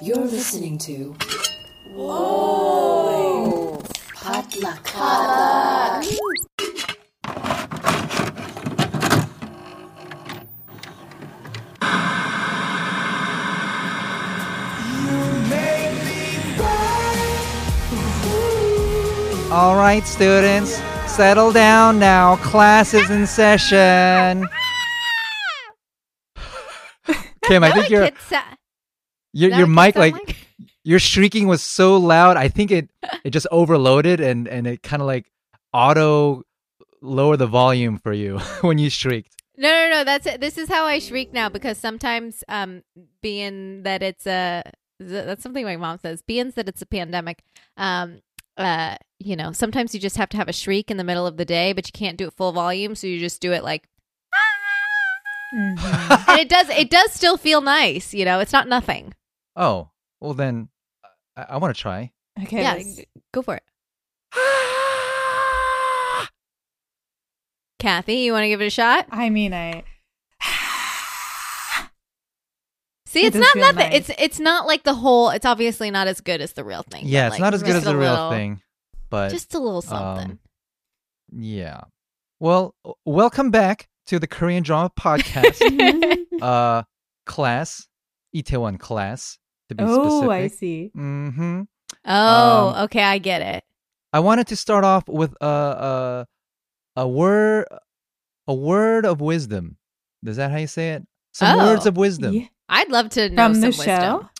You're listening to. Whoa! Potluck. All right, students, settle down now. Class is in session. Kim, I think your Kids sa- your, your mic kids like your shrieking was so loud. I think it it just overloaded and and it kind of like auto lower the volume for you when you shrieked. No, no, no. That's it. This is how I shriek now because sometimes, um, being that it's a that's something my mom says. Being that it's a pandemic, um, uh, you know, sometimes you just have to have a shriek in the middle of the day, but you can't do it full volume, so you just do it like, Mhm. and it does. It does still feel nice. You know, it's not nothing. Oh, well then I, I want to try. Okay. yeah, let's- go for it. Kathy, you want to give it a shot? I mean, I. See, It it's does not nothing. nice. It's it's not like the whole. It's obviously not as good as the real thing. but, Yeah, it's like, not as good as the real little- thing, but Just a little something. um, yeah. Well, welcome back to the Korean Drama Podcast. uh, class, Itaewon class to be oh, I see. Mm-hmm. oh, Um, okay, I get it. I wanted to start off with a a a word a word of wisdom. Is that how you say it? Some Oh. words of wisdom. Yeah. I'd love to know From some the wisdom. show?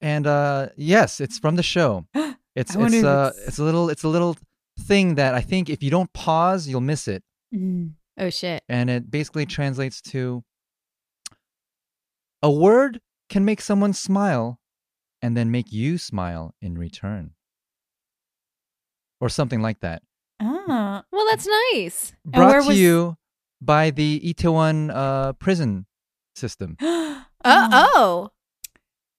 And uh yes, it's from the show. It's I it's if uh it's- it's a little it's a little thing that I think if you don't pause, you'll miss it. Mm. Oh shit. And it basically translates to a word can make someone smile and then make you smile in return. Or something like that. Ah. Well, that's nice. Brought to was- you by the Itaewon uh, prison system. uh oh.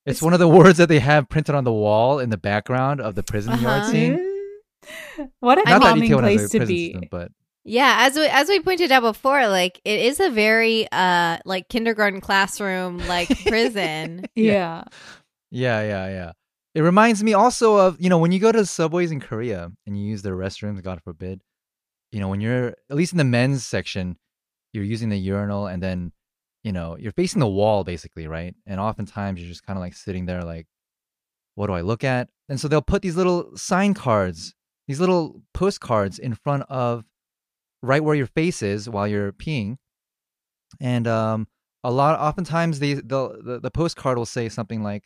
It's, It's- one of the words that they have printed on the wall in the background of the prison yard Uh-huh. scene. Mm. What a Not calming place to be. system, but Yeah, as we as we pointed out before, like it is a very uh like kindergarten classroom like prison. Yeah. yeah, yeah, yeah. It reminds me also of you know when you go to subways in Korea and you use their restrooms, God forbid. You know when you're at least in the men's section, you're using the urinal and then you know you're facing the wall basically, right? And oftentimes you're just kind of like sitting there like, what do I look at? And so they'll put these little sign cards, these little postcards in front of right where your face is while you're peeing. And um, a lot, oftentimes, they, they'll, the the postcard will say something like,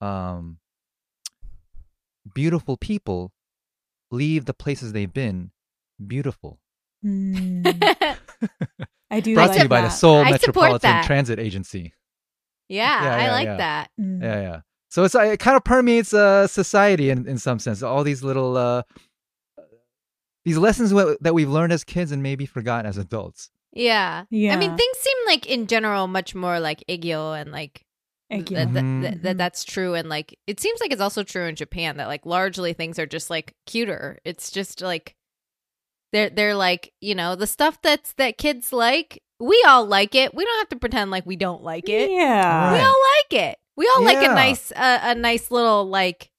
um, "Beautiful people leave the places they've been beautiful." Mm. I do Brought like to you by that. the Seoul I Metropolitan. Transit Agency. yeah, Yeah, I like yeah. that. Mm. Yeah, yeah. So it's uh, it kind of permeates uh, society in, in some sense. All these little uh, these lessons that we've learned as kids and maybe forgotten as adults. Yeah. Yeah. I mean, things seem like in general much more like aegyo and like Thank you. that, that, Mhm. that, that that's true and like it seems like it's also true in Japan that like largely things are just like cuter. It's just like they're they're like, you know, the stuff that's that kids like, we all like it. We don't have to pretend like we don't like it. Yeah. We all like it. We all like Yeah. a nice uh, a nice little like I-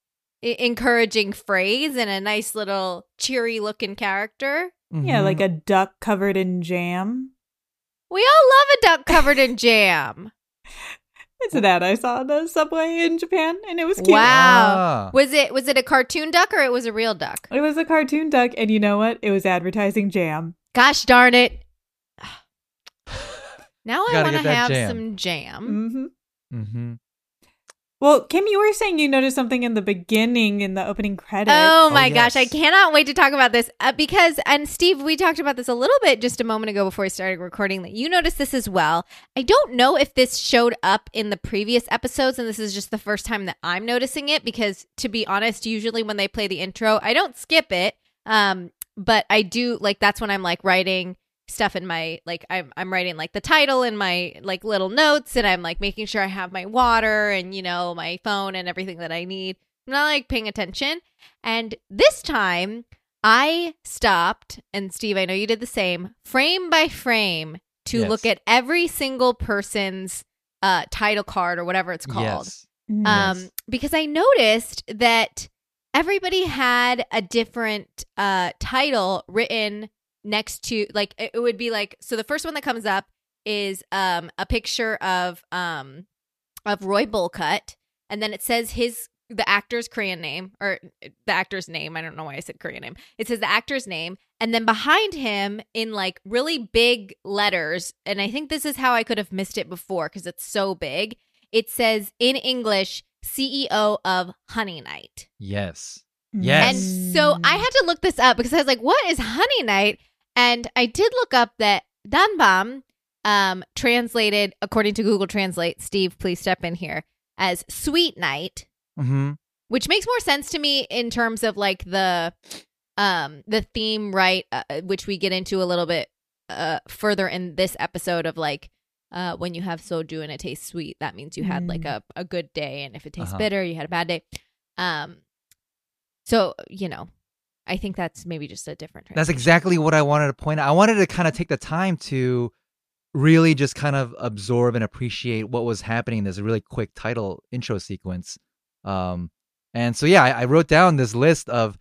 encouraging phrase and a nice little cheery looking character. Yeah, Mhm. like a duck covered in jam. We all love a duck covered in jam. It's an ad I saw on the subway in Japan, and it was cute. Wow. Ah. Was it was it a cartoon duck or it was a real duck? It was a cartoon duck, and you know what? It was advertising jam. Gosh darn it. Now I want to have jam. some jam. Mm-hmm. Mm-hmm. Well, Kim, you were saying you noticed something in the beginning in the opening credits. Oh my Oh, gosh, I cannot wait to talk about this uh, because, and Steve, we talked about this a little bit just a moment ago before we started recording. That you noticed this as well. I don't know if this showed up in the previous episodes, and this is just the first time that I'm noticing it because, to be honest, usually when they play the intro, I don't skip it. Um, but I do like that's when I'm like writing stuff in my like I'm I'm writing like the title in my like little notes and I'm like making sure I have my water and you know my phone and everything that I need. I'm not like paying attention. And this time I stopped and Steve, I know you did the same, frame by frame to Yes. look at every single person's uh title card or whatever it's called. Yes. Mm. um Yes. because i noticed that everybody had a different uh title written next to like it it would be like so the first one that comes up is um a picture of um of roy bullcut and then it says his the actor's korean name or the actor's name i don't know why i said korean name it says the actor's name and then behind him in like really big letters and i think this is how i could have missed it before because it's so big it says in English, CEO of Honey Night. Yes. Mm. Yes. And so I had to look this up because I was like, what is Honey Night? And I did look up that Danbam, um, translated according to Google Translate, Steve, please step in here, as Sweet Night, Mm-hmm. which makes more sense to me in terms of like the um the theme right uh, which we get into a little bit uh further in this episode of like uh when you have soju and it tastes sweet that means you had like Mm. a, a good day and if it tastes Uh-huh. bitter you had a bad day um so you know i think that's maybe just a different That's exactly what I wanted to point out. I wanted to kind of take the time to really just kind of absorb and appreciate what was happening in this really quick title intro sequence. Um, and so, yeah, I, I wrote down this list of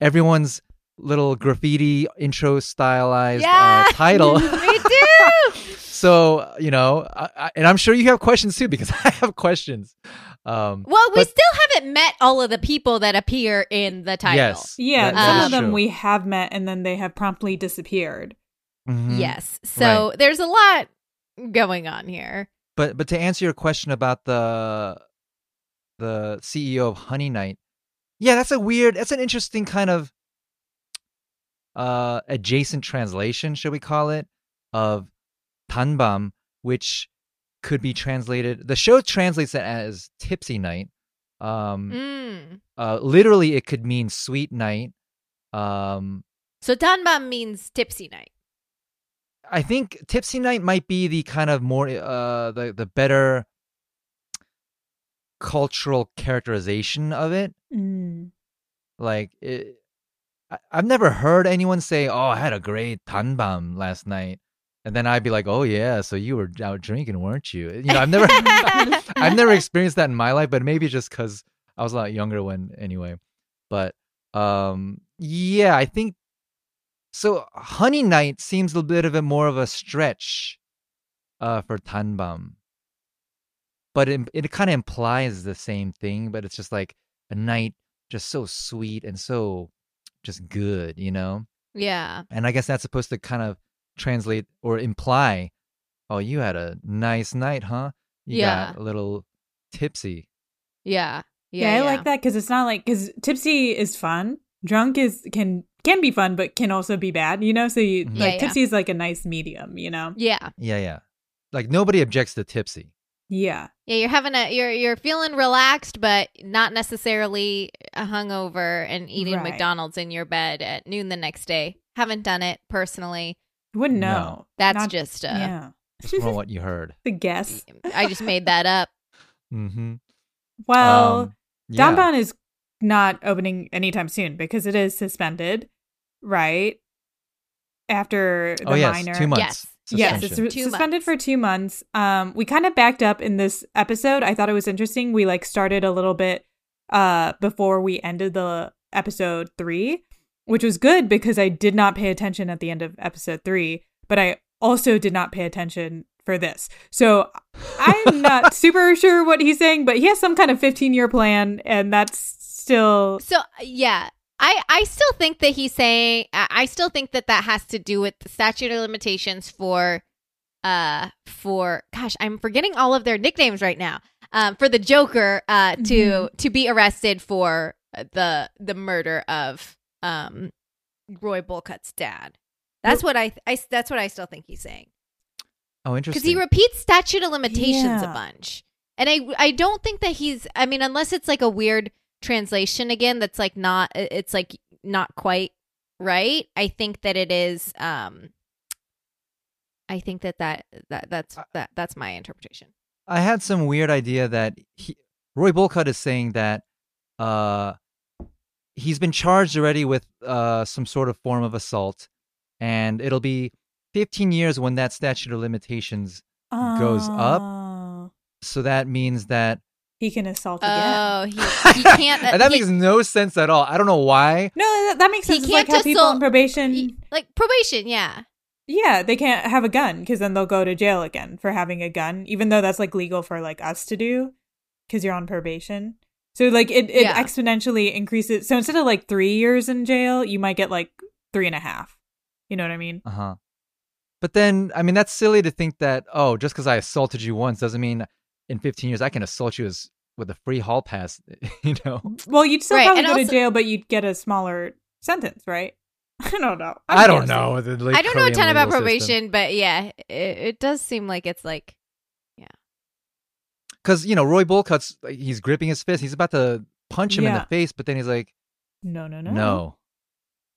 everyone's little graffiti intro stylized yeah uh, title. me too so, you know, I, I, and I'm sure you have questions too because I have questions. Um, well we But- still haven't met all of the people that appear in the title yes. Yeah, that- that some of them true. we have met and then they have promptly disappeared. Mhm. yes so there's a lot going on here But but to answer your question about the the CEO of Honey Night, yeah, that's a weird, that's an interesting kind of uh adjacent translation, should we call it, of Tanbam, which could be translated. The show translates it as Tipsy Night. Um, mm. uh, literally, it could mean sweet night. Um, So Danbam means tipsy night. I think Tipsy Night might be the kind of more uh the the better cultural characterization of it. Mm. Like it, I, I've never heard anyone say, "Oh, I had a great tanbam last night," and then I'd be like, "Oh yeah, so you were out drinking, weren't you?" You know, I've never I've never experienced that in my life, but maybe just because I was a lot younger when anyway. But um, yeah, I think so. Honey Night seems a bit of a more of a stretch uh, for Tanbam, but it it kind of implies the same thing. But it's just like a night, just so sweet and so just good, you know. yeah. And I guess that's supposed to kind of translate or imply, oh, you had a nice night, huh? You Yeah. got a little tipsy. Yeah. Yeah, Yeah. I like that because it's not like because tipsy is fun. Drunk is can can be fun, but can also be bad. You know, so you Mhm. Like yeah. tipsy is like a nice medium. You know, Yeah. Yeah, yeah. Like nobody objects to tipsy. yeah, Yeah, you're having a you're you're feeling relaxed but not necessarily hungover and eating Right. McDonald's in your bed at noon the next day. Haven't done it personally. Wouldn't No. know. That's Not- just uh yeah. From what you heard. the guess. I just made that up. Mm-hmm. Well, um, yeah. Danbam is not opening anytime soon because it is suspended, right? After the oh yes, minor, two months. Yes. Yes, it's re- Two suspended months. for two months. Um, we kind of backed up in this episode. I thought it was interesting. We like started a little bit uh before we ended the episode three, which was good because I did not pay attention at the end of episode three, but I also did not pay attention for this. So I'm not super sure what he's saying, but he has some kind of 15 year plan, and that's still So yeah, I I still think that he's saying I I still think that that has to do with the statute of limitations for uh for gosh I'm forgetting all of their nicknames right now um for the Joker uh to Mhm. to be arrested for the the murder of um Roy Bullcut's dad. That's what I, I that's what I still think he's saying Oh, interesting. because he repeats statute of limitations Yeah. a bunch and i i don't think that he's i mean unless it's like a weird translation again that's like not it's like not quite right i think that it is um i think that that, that that's that that's my interpretation I had some weird idea that he, Roy Bullcut is saying that uh, he's been charged already with uh, some sort of form of assault, and it'll be 15 years when that statute of limitations goes up. Oh. So that means that he can assault again. Oh, he, he can't. and that he- makes no sense at all. I don't know why. no, that, that makes He sense. It's like can't how people assault- on probation, he- like probation. Yeah. yeah, they can't have a gun because then they'll go to jail again for having a gun, even though that's like legal for like us to do because you're on probation. So like it, it Yeah. exponentially increases. So instead of like three years in jail, you might get like three and a half. You know what I mean? Uh huh. But then, I mean, that's silly to think that oh, just because I assaulted you once doesn't mean in 15 years I can assault you as with a free hall pass. you know, Well, you'd still Right, probably and go to jail, but you'd get a smaller sentence, right? I don't know. I'm I don't guessing. know. the, like, I don't know a ton about legal system. probation, but yeah, it, it does seem like it's like because you know Roy Bullcutt's like, he's gripping his fist. He's about to punch him in Yeah. the face, but then he's like, No, no, no, "No,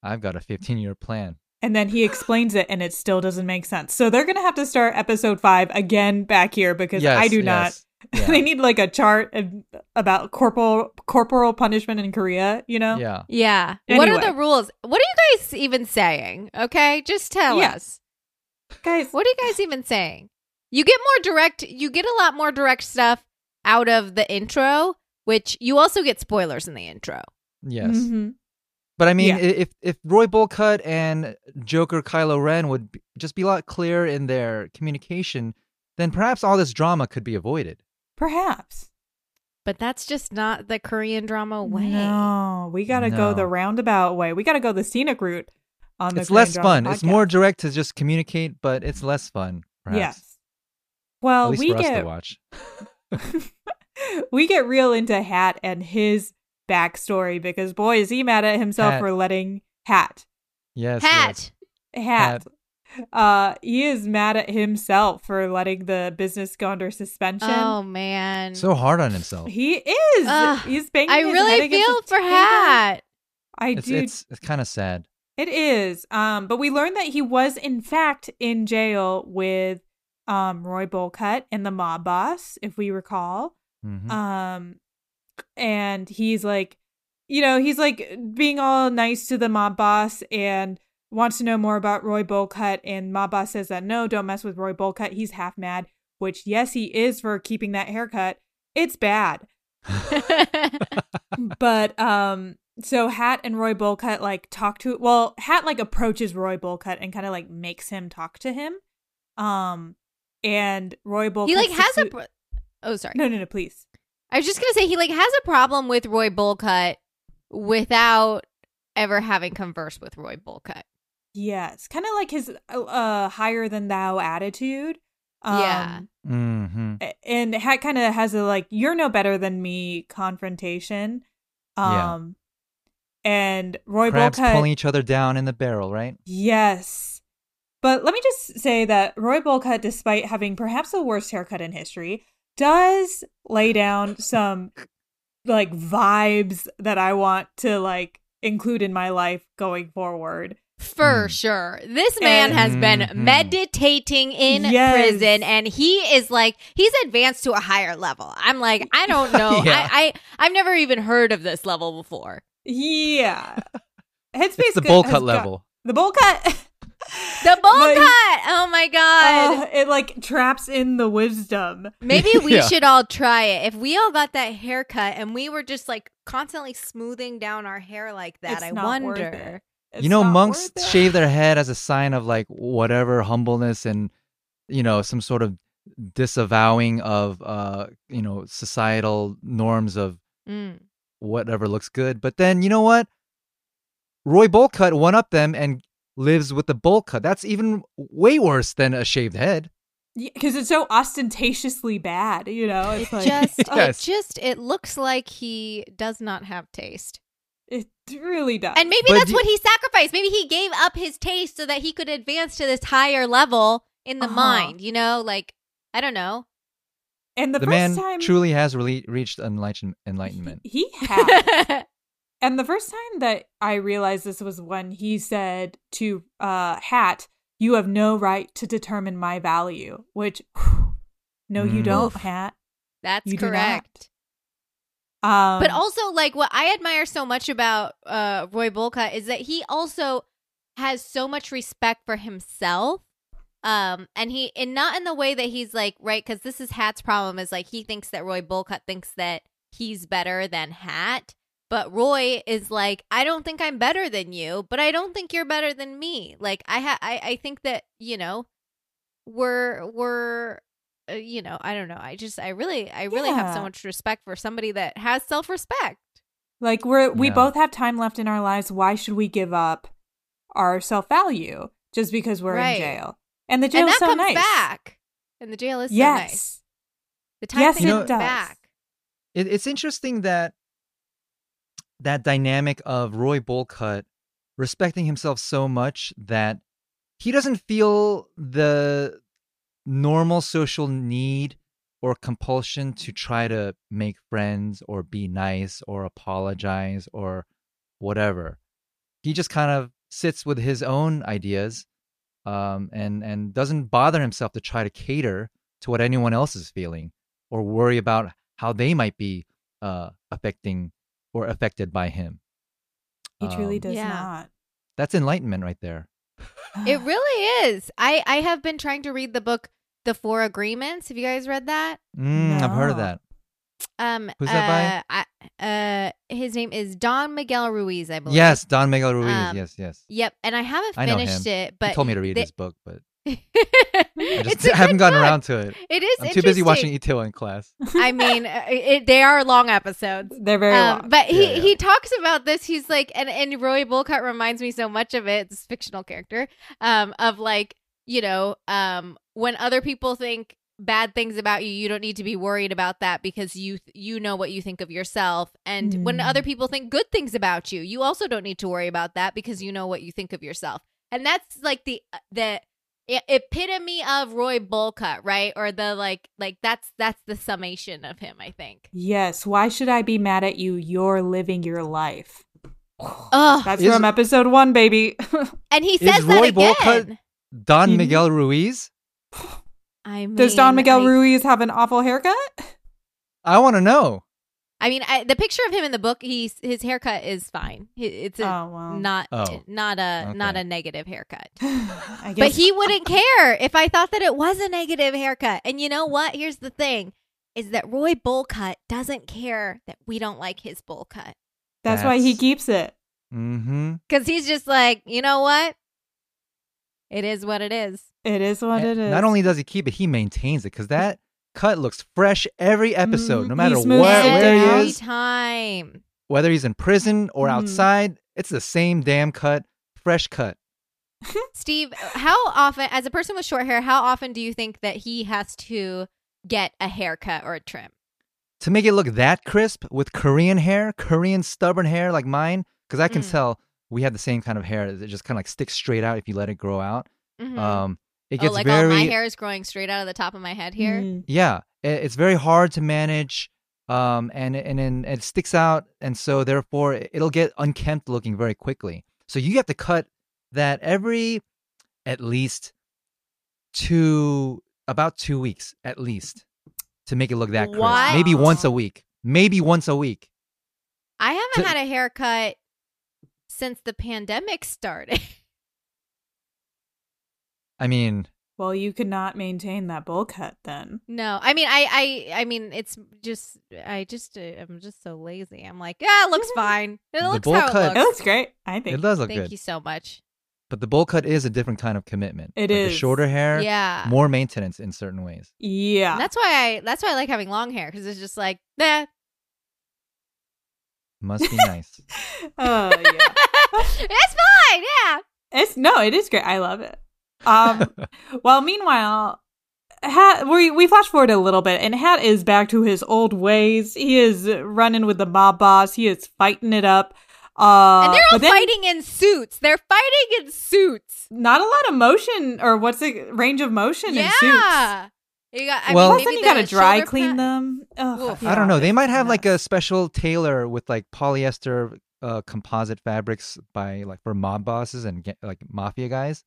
I've got a 15 year plan." And then he explains it, and it still doesn't make sense. So they're gonna have to start episode five again back here because Yes, I do not. Yeah. they need like a chart of, about corporal corporal punishment in Korea. You know? yeah. yeah. What are Anyway. the rules? What are you guys even saying? Okay, just tell Yeah. us. guys. What are you guys even saying? You get more direct. You get a lot more direct stuff out of the intro, which you also get spoilers in the intro. Yes. Mhm. But I mean, Yeah. if if Roy Bullcut and Joker Kylo Ren would be, just be a lot clearer in their communication, then perhaps all this drama could be avoided. Perhaps. But that's just not the Korean drama way. No, we gotta go the roundabout way. We gotta go the scenic route. On the It's Korean less Drama fun. It's more direct to just communicate, but it's less fun. Perhaps. Yes. Well, At least we for us get to watch. we get real into Hat and his backstory because boy is he mad at himself Hat. for letting Hat Yes. Hat. Hat. Uh, he is mad at himself for letting the business go under suspension. Oh man. So hard on himself. He is. Ugh, He's banging. I his really against feel for table. Hat. I It's do. it's it's kind of sad. It is. Um, but we learned that he was in fact in jail with um Roy Bullcut and the mob boss, if we recall. Mhm. Um, and he's like, you know, he's like being all nice to the mob boss and wants to know more about Roy Bullcut. And mob boss says that no, don't mess with Roy Bullcut. He's half mad. Which yes, he is for keeping that haircut. It's bad. but um so Hat and Roy Bullcut like talk to well, Hat like approaches Roy Bullcut and kind of like makes him talk to him. Um and Roy Bullcut he like has a. Pro- oh, sorry. No, no, no, please. I was just gonna say he like has a problem with Roy Bullcut without ever having conversed with Roy Bullcut. Yes, kind of like his uh higher than thou attitude. Yeah. Um, hmm and Hat kind of has a like you're no better than me confrontation. Yeah. Um and Roy Crabs Bullcut pulling each other down in the barrel, right? Yes. But let me just say that Roy Bullcut, despite having perhaps the worst haircut in history, does lay down some like vibes that I want to like include in my life going forward. For Mm. sure. This man And- has been Mhm. meditating in Yes. prison and he is like he's advanced to a higher level. I'm like, I don't know. Yeah. I, I I've never even heard of this level before. Yeah. Headspace It's the bowl has cut got- level. the bowl cut. The bowl But- cut. Oh my god. Uh, it like traps in the wisdom. Maybe we Yeah. should all try it. If we all got that haircut and we were just like constantly smoothing down our hair like that, It's I not worth wonder. it. It's you know, not monks worth it. shave their head as a sign of like whatever humbleness and you know some sort of disavowing of uh you know societal norms of Mm. whatever looks good. But then you know what? Roy Bullcut one up them and lives with the bowl cut. That's even way worse than a shaved head. because it's so ostentatiously bad. You know, it's like just Yes. it just it looks like he does not have taste. it really does. And maybe But that's do- what he sacrificed. Maybe he gave up his taste so that he could advance to this higher level in the Uh-huh. mind, you know? Like I don't know. and the, The, first man time truly has really reached enlighten- enlightenment. he had. And the first time that I realized this was when he said to uh, Hat, "You have no right to determine my value." Which, no, you Mm. don't, Hat. That's You correct. Um, But also, like, what I admire so much about uh, Roy Bolka is that he also has so much respect for himself Um, and he and not in the way that he's like right because this is Hat's problem is like he thinks that Roy Bullcut thinks that he's better than Hat, but Roy is like I don't think I'm better than you, but I don't think you're better than me. Like I ha- I I think that you know we're we're uh, you know I don't know I just I really I really have so much respect for somebody that has self respect. Like we're we Yeah. both have time left in our lives. Why should we give up our self value just because we're Right. in jail? And the And jail's that so comes nice. back. And the jail is so nice. The time Yes, thing it comes does. back. it, it's interesting that that dynamic of Roy Bolcutt respecting himself so much that he doesn't feel the normal social need or compulsion to try to make friends or be nice or apologize or whatever. He just kind of sits with his own ideas um, and and doesn't bother himself to try to cater to what anyone else is feeling or worry about how they might be uh, affecting or affected by him. He truly Um, does Yeah. not. That's enlightenment right there. It really is. I I have been trying to read the book The Four Agreements. Have you guys read that? Mm, I've heard of that. Um Who's that by? I, uh his name is Don Miguel Ruiz, I believe. Yes, Don Miguel Ruiz. Um, yes, yes. Yep, and I haven't I know finished him. it, but he told me to read the- his book, but I just a I haven't gotten book. around to it. It is. I'm too busy watching Itaewon Class. I mean, uh, it, they are long episodes. They're very Um, long. but he Yeah, yeah. he talks about this. He's like, and and Roy Bullcutt reminds me so much of it. This fictional character, um, of like you know, um, when other people think bad things about you, you don't need to be worried about that because you you know what you think of yourself. And when Mm. other people think good things about you, you also don't need to worry about that because you know what you think of yourself. And that's like the the epitome of Roy Bullcutt, right? Or the like like that's that's the summation of him, I think. yes. Why should I be mad at you? You're living your life. Oh, That's Is- from episode one, baby. and he Is says that again. Bullcutt- Don Mhm. Miguel Ruiz? I mean, Does Don Miguel I, Ruiz have an awful haircut? I want to know. I mean, I, the picture of him in the book, he's his haircut is fine. It's a, oh well. not Oh, not a not a negative haircut. I guess. But he wouldn't care if I thought that it was a negative haircut. And you know what? Here's the thing: is that Roy Bullcut doesn't care that we don't like his bowl cut That's why he keeps it. Mm-hmm. because he's just like, you know what? It is what it is. It is what it is. Not only does he keep it, he maintains it because that cut looks fresh every episode, Mhm. no matter what, where he Every is, time. whether he's in prison or Mhm. outside. It's the same damn cut, fresh cut. Steve, how often, as a person with short hair, how often do you think that he has to get a haircut or a trim? To make it look that crisp with Korean hair, Korean stubborn hair like mine, because I can Mm. tell we have the same kind of hair that just kind of like sticks straight out if you let it grow out. Mhm. Um, it oh, like very all my hair is growing straight out of the top of my head here. Mm. yeah i- it's very hard to manage um and and then it sticks out and so therefore it'll get unkempt looking very quickly so you have to cut that every at least two about two weeks at least to make it look that crisp What? maybe once a week maybe once a week I haven't To- had a haircut since the pandemic started. i mean Well, you could not maintain that bowl cut then. no, I mean, I, I, I mean, it's just, I just, uh, I'm just so lazy. I'm like, yeah, it looks fine. It The looks bowl how it cut- It looks. looks great. I think. it does look Thank good Thank you so much. but the bowl cut is a different kind of commitment It Like is. the shorter hair Yeah. more maintenance in certain ways Yeah. And that's why I, that's why I like having long hair because it's just like, nah. must be nice oh yeah. it's fine. Yeah. It's no, it is great. I love it. Um, well, meanwhile, Hat we we flash forward a little bit, and Hat is back to his old ways. He is running with the mob boss. He is fighting it up. Uh, and they're all but then fighting in suits. They're fighting in suits. Not a lot of motion, or what's the range of motion in suits. Yeah. You got, I Well- mean, then you gotta dry clean pad- them. Ugh, Oof. I don't know. They might have like a special tailor with like polyester uh, composite fabrics by like for mob bosses and ga- like mafia guys.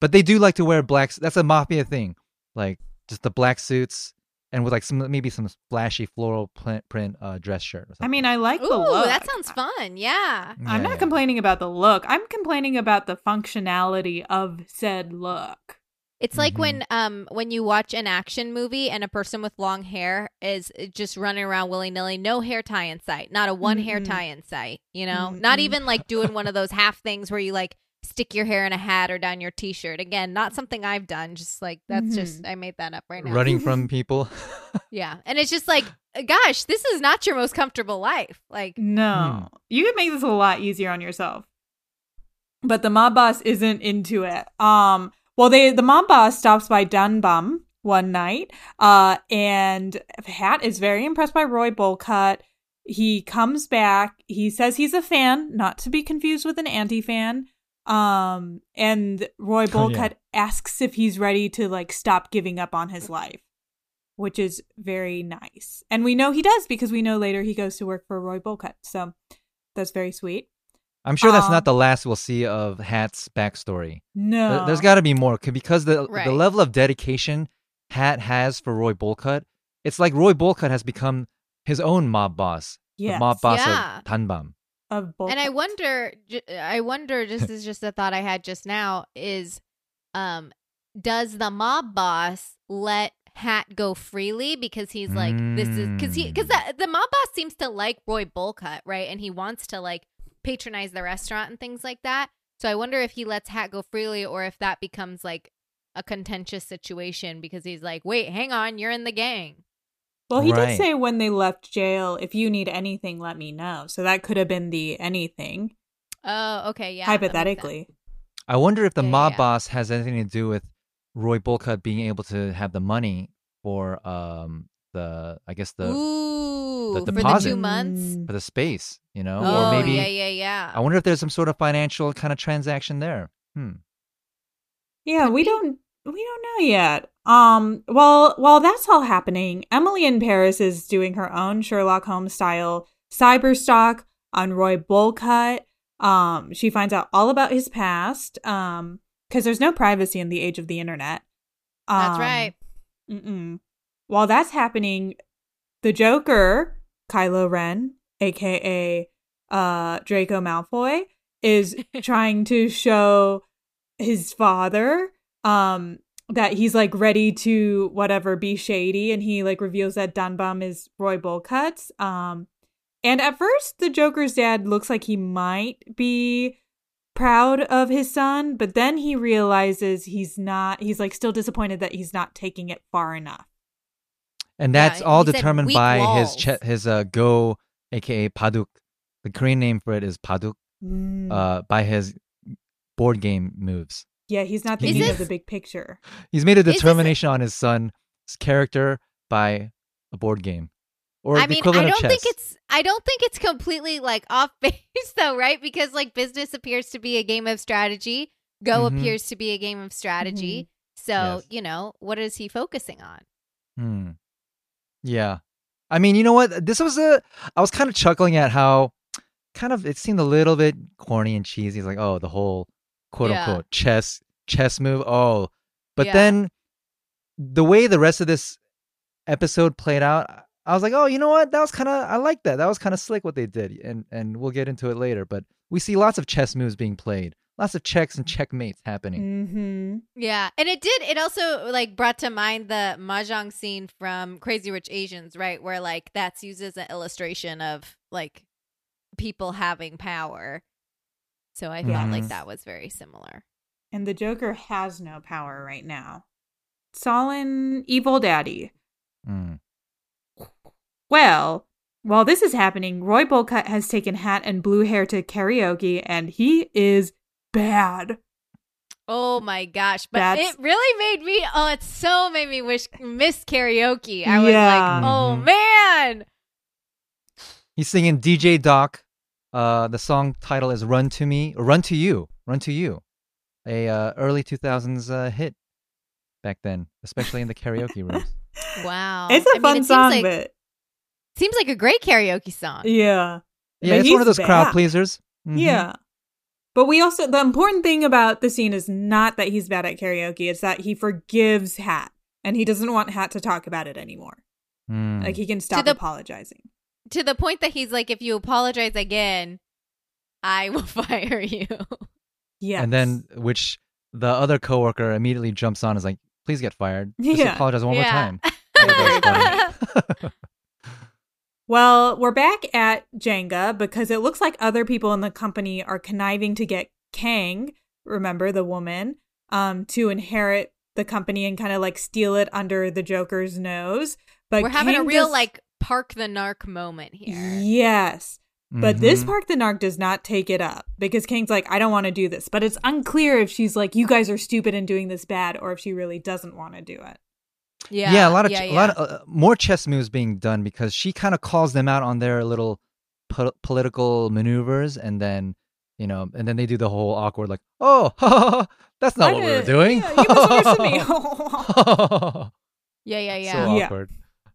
But they do like to wear blacks. That's a mafia thing, like just the black suits and with like some maybe some flashy floral print, print uh, dress shirt. Or something. I mean, I like the look. that sounds fun. Yeah. I'm not yeah. complaining about the look. I'm complaining about the functionality of said look. It's like Mhm. when um when you watch an action movie and a person with long hair is uh, just running around willy nilly, no hair tie in sight, not a one hair Mhm. tie in sight. You know, not Mm-mm. even like doing one of those half things where you like stick your hair in a hat or down your t-shirt. Again, not something I've done. Just like that's just I made that up right now. Running from people. Yeah, and it's just like, gosh, this is not your most comfortable life. Like, No, you could make this a lot easier on yourself. But the mob boss isn't into it. Um, well, they the mob boss stops by Dunbum one night, uh, and Hat is very impressed by Roy Bolcut. He comes back. He says he's a fan, not to be confused with an anti-fan. Um, and Roy Oh, yeah. Asks if he's ready to like stop giving up on his life, which is very nice. And we know he does because we know later he goes to work for Roy Bolcut. So that's very sweet. I'm sure that's Um, not the last we'll see of Hat's backstory. No, There- There's got to be more because the Right. the level of dedication Hat has for Roy Bolcut, it's like Roy Bolcut has become his own mob boss, yes. the mob boss Yeah. of Tanbam. Of Bolcut. and I wonder, I wonder, just is just a thought I had just now is, um, does the mob boss let Hat go freely because he's like this is because he because Mm. the the mob boss seems to like Roy Bolcut right, and he wants to like patronize the restaurant and things like that. So I wonder if he lets Hat go freely or if that becomes like a contentious situation because he's like, wait, hang on, you're in the gang. Well, he Right. did say when they left jail, if you need anything, let me know. So that could have been the anything, Oh, okay, yeah. that makes sense. hypothetically. I wonder if the Yeah, yeah, mob yeah. boss has anything to do with Roy Bolcut being able to have the money for um the I guess the Ooh, the for the deposit. two months. for the space, you know, Oh, or maybe yeah, yeah, yeah. I wonder if there's some sort of financial kind of transaction there. Hmm. Yeah, Could we be. don't we don't know yet. Um, well, while that's all happening, Emily in Paris is doing her own Sherlock Holmes style cyber stalk on Roy Bolcut. Um, she finds out all about his past. Um, because there's no privacy in the age of the internet. That's Um, right. Mm-mm. While that's happening, the Joker, Kylo Ren, aka uh, Draco Malfoy, is trying to show his father um that he's like ready to whatever be shady and he like reveals that Dunbum is Roy Bolcut's um and at first the Joker's dad looks like he might be proud of his son but then he realizes he's not he's like still disappointed that he's not taking it far enough And Yeah, that's all determined by walls. his che- his uh go aka Paduk. The Korean name for it is Paduk. Mm. Uh by his board game moves. Yeah he's not Is thinking this- of the big picture He's made a this- determination on his son's character by a board game. Or I the mean, equivalent I of don't think it's I don't think it's completely like off base though, right? Because like business appears to be a game of strategy. Go Mhm. appears to be a game of strategy. So, Yes. you know, what is he focusing on? Hmm. Yeah. I mean, you know what? This was a. I was kind of chuckling at how, kind of, it seemed a little bit corny and cheesy. It's like, oh, the whole quote Yeah. unquote chess chess move. Oh, but Yeah. then the way the rest of this episode played out, I was like, oh, you know what? That was kind of. I like that. That was kind of slick what they did, and and we'll get into it later. But we see lots of chess moves being played, lots of checks and checkmates happening. mm-hmm Yeah. And it did it also like brought to mind the mahjong scene from Crazy Rich Asians, right? Where like that's used as an illustration of like people having power. So I felt like Mhm. that was very similar. and the Joker has no power right now it's all in evil daddy Hmm. Well, while this is happening, Roy Bolcut has taken Hat and Blue Hair to karaoke, and he is bad. Oh my gosh. But That's- it really made me oh, it so made me wish miss karaoke. I was like, oh Mhm. man. He's singing DJ Doc. Uh, the song title is "Run to Me," "Run to You," "Run to You," a uh, early 2000s uh, hit back then, especially in the karaoke rooms. Wow. it's a I mean, fun it seems song, like, but seems like a great karaoke song. yeah. Yeah, But it's one of those crowd bad. pleasers. Mhm. Yeah. But we also, the important thing about the scene is not that he's bad at karaoke, it's that he forgives Hat and he doesn't want Hat to talk about it anymore. Mm. Like he can stop the- apologizing. To the point that he's like, if you apologize again, I will fire you. Yeah. And then, which the other coworker immediately jumps on, and is like, "Please get fired. Just Yeah. apologize one Yeah. more time." I thought that was funny. Well, we're back at Jenga because it looks like other people in the company are conniving to get Kang, remember the woman, um, to inherit the company and kind of like steal it under the Joker's nose. But We're having a real does- like park the narc moment here. Yes. But this Mhm. Park the Narc does not take it up because King's like, I don't want to do this. But it's unclear if she's like, you guys are stupid and doing this bad, or if she really doesn't want to do it. Yeah, yeah, a lot of yeah, ch- yeah. a lot of uh, more chess moves being done because she kind of calls them out on their little po- political maneuvers, and then you know, and then they do the whole awkward like, "Oh, that's not I what we were doing." yeah, you misunderstood me. yeah, yeah, yeah. So Yeah. awkward.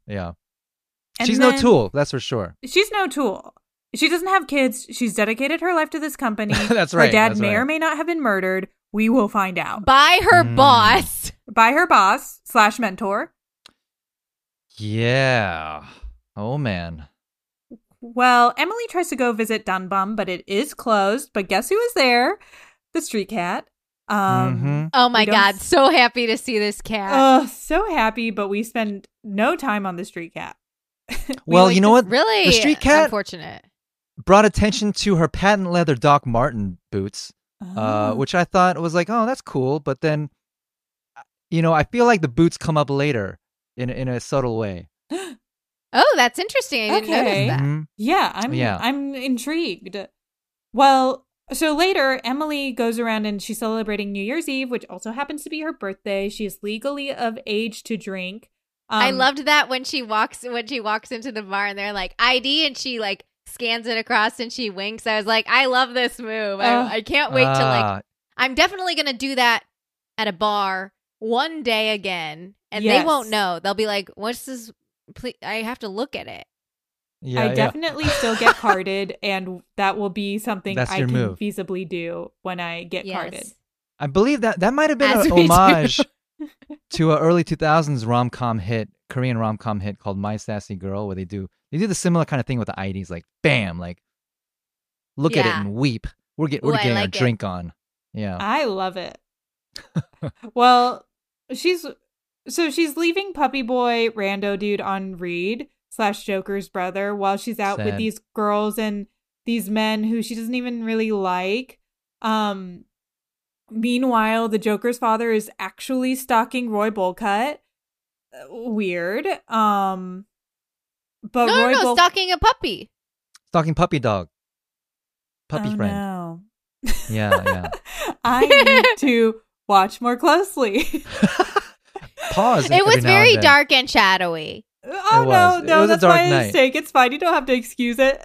Yeah, And she's no tool, that's for sure. She's no tool. She doesn't have kids. She's dedicated her life to this company. That's right. Her right, dad that's may or may not have been murdered. We will find out. By her Mm. boss. By her boss slash mentor. Yeah. Oh man. Well, Emily tries to go visit Dunbum, but it is closed. But guess who is there? The street cat. Um, Mhm. Oh my god, s- so happy to see this cat. Oh, so happy, but we spend no time on the street cat. We Well, you know what? really The street cat unfortunate. brought attention to her patent leather Doc Marten boots, uh, Oh. which I thought was like, oh, that's cool. But then, uh, you know, I feel like the boots come up later in in a subtle way. Oh, that's interesting. I didn't Okay. notice that. Mhm. Yeah, I'm Yeah. I'm intrigued. Well, so later Emily goes around and she's celebrating New Year's Eve, which also happens to be her birthday. She is legally of age to drink. I Um, loved that when she walks when she walks into the bar and they're like ID and she like scans it across and she winks. I was like, I love this move. I, I can't wait to like Ah, I'm definitely gonna do that at a bar one day again, and they won't know. They'll be like, "What's this? Please, I have to look at it." yeah, I yeah. definitely still get carded, and that will be something That's I can move. feasibly do when I get carded. I believe that that might have been As an we do. homage to an early 2000s rom com hit, Korean rom com hit called My Sassy Girl, where they do they do the similar kind of thing with the IDs, like bam, like look at it and weep. We're get, we're Ooh, I getting our it. drink on. Yeah. I love it. well, she's so she's leaving puppy boy rando dude on Reed slash Joker's brother while she's out with these girls and these men who she doesn't even really like. Um meanwhile, the Joker's father is actually stalking Roy Bolcutt. Uh, Weird. Um but no, Roy no, no, Bol- stalking a puppy. Stalking puppy dog. Puppy oh, friend. No. Yeah, yeah. I need to watch more closely. Pause. It was now and very dark and shadowy. Oh no, no, that's my night. mistake. It's fine. You don't have to excuse it.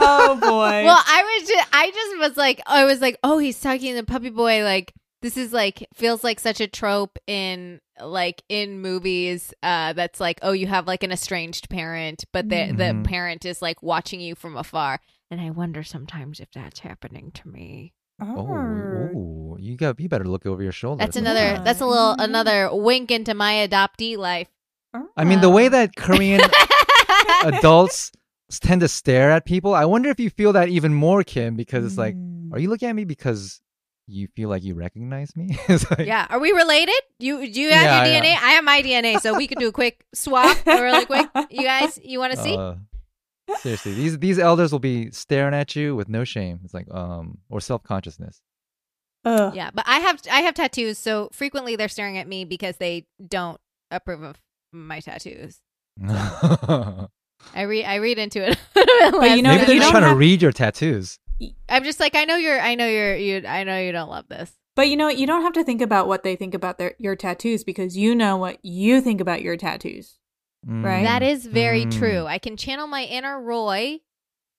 Oh boy. Well, I was just, I just was like, I was like, oh, he's talking to the puppy boy. Like this is like feels like such a trope in like in movies. Uh, that's like, oh, you have like an estranged parent, but the Mhm. the parent is like watching you from afar. And I wonder sometimes if that's happening to me. Oh, Arr. ooh, you got you better look over your shoulder. That's another. Yeah. That's a little another wink into my adoptee life. I mean, the way that Korean adults tend to stare at people. I wonder if you feel that even more, Kim, because it's like, Mm. are you looking at me because you feel like you recognize me? It's like- yeah, are we related? You do you have Yeah, your yeah. DNA? I have my DNA, so we could do a quick swap, really quick. You guys, you want to see? Uh, seriously, these these elders will be staring at you with no shame. It's like um or self consciousness. Ugh. Yeah, but I have I have tattoos, so frequently they're staring at me because they don't approve of my tattoos. I read I read into it. But you know, Maybe they're just trying have- to read your tattoos. I'm just like I know you're I know you're you I know you don't love this. But you know, you don't have to think about what they think about their your tattoos because you know what you think about your tattoos. Right. That is very Mm. true. I can channel my inner Roy.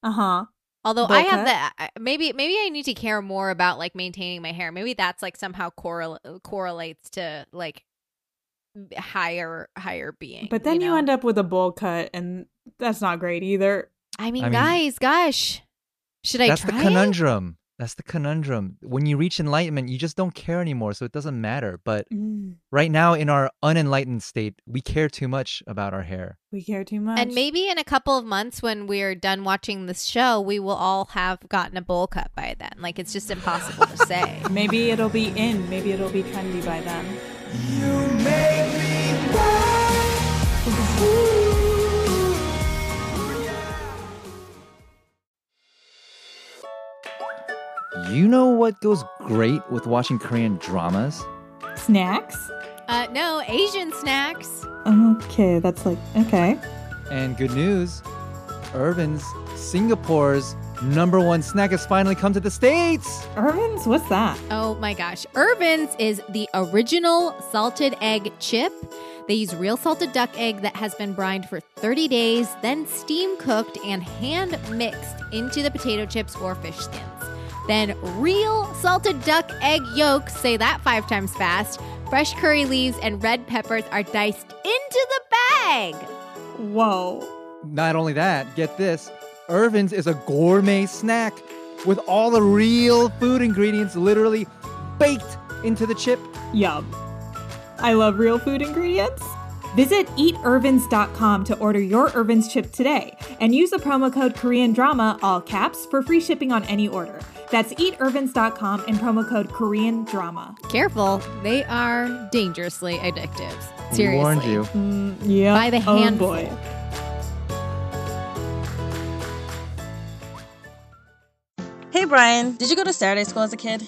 Uh huh. Although I have that, maybe maybe I need to care more about like maintaining my hair. Maybe that's like somehow correl- correlates to like higher higher being. But then you, know? end up with a bowl cut, and that's not great either. I mean, I mean- guys, gosh, should I That's try the it? conundrum. That's the conundrum. When you reach enlightenment, you just don't care anymore, so it doesn't matter. But Mm, right now, in our unenlightened state, we care too much about our hair. we care too much. And maybe in a couple of months when we're done watching this show, we will all have gotten a bowl cut by then. Like it's just impossible to say. maybe it'll be in. Maybe it'll be trendy by then. You know what goes great with watching Korean dramas? Snacks. Uh, no, Asian snacks. Okay, that's like okay. And good news, Irvin's Singapore's number one snack has finally come to the States. Irvin's, what's that? Oh my gosh. Irvin's is the original salted egg chip. They use real salted duck egg that has been brined for 30 days, then steam cooked and hand mixed into the potato chips or fish skins. Then real salted duck egg yolks, say that five times fast. Fresh curry leaves and red peppers are diced into the bag. Whoa. Not only that, get this Irvin's is a gourmet snack with all the real food ingredients literally baked into the chip. Yum. I love real food ingredients. Visit eatirvins.com to order your Irvin's chip today and use the promo code Korean Drama, all caps, for free shipping on any order. That's eatirvins.com and promo code Korean Drama. Careful, they are dangerously addictive. Seriously. We warned you. Mm, yeah. By the Oh, handful. boy. Hey Brian, did you go to Saturday school as a kid?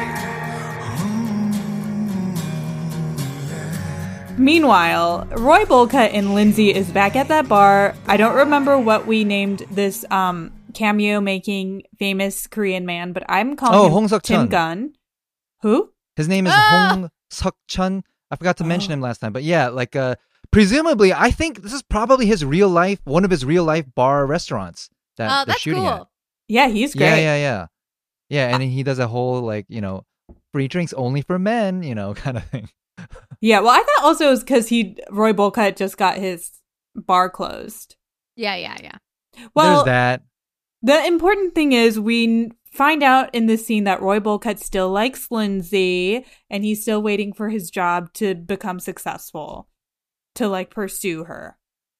Meanwhile, Roy Bolka and Lindsay is back at that bar. I don't remember what we named this um, cameo making famous Korean man, but I'm calling Oh, him Hong Suk Tim Chun. Gunn. Who? His name is Ah! Hong Suk Chun. I forgot to mention Oh. him last time, but yeah, like uh presumably I think this is probably his real life one of his real life bar restaurants that Oh, they're that's shooting cool. at. Yeah, he's great. Yeah, yeah, yeah. Yeah, and then he does a whole like, you know, free drinks only for men, you know, kind of thing. Yeah, well, I thought also it was because he Roy Bolka just got his bar closed. Yeah, yeah, yeah. Well, There's that. the important thing is we find out in this scene that Roy Bolcut still likes Lindsay, and he's still waiting for his job to become successful, to like pursue her.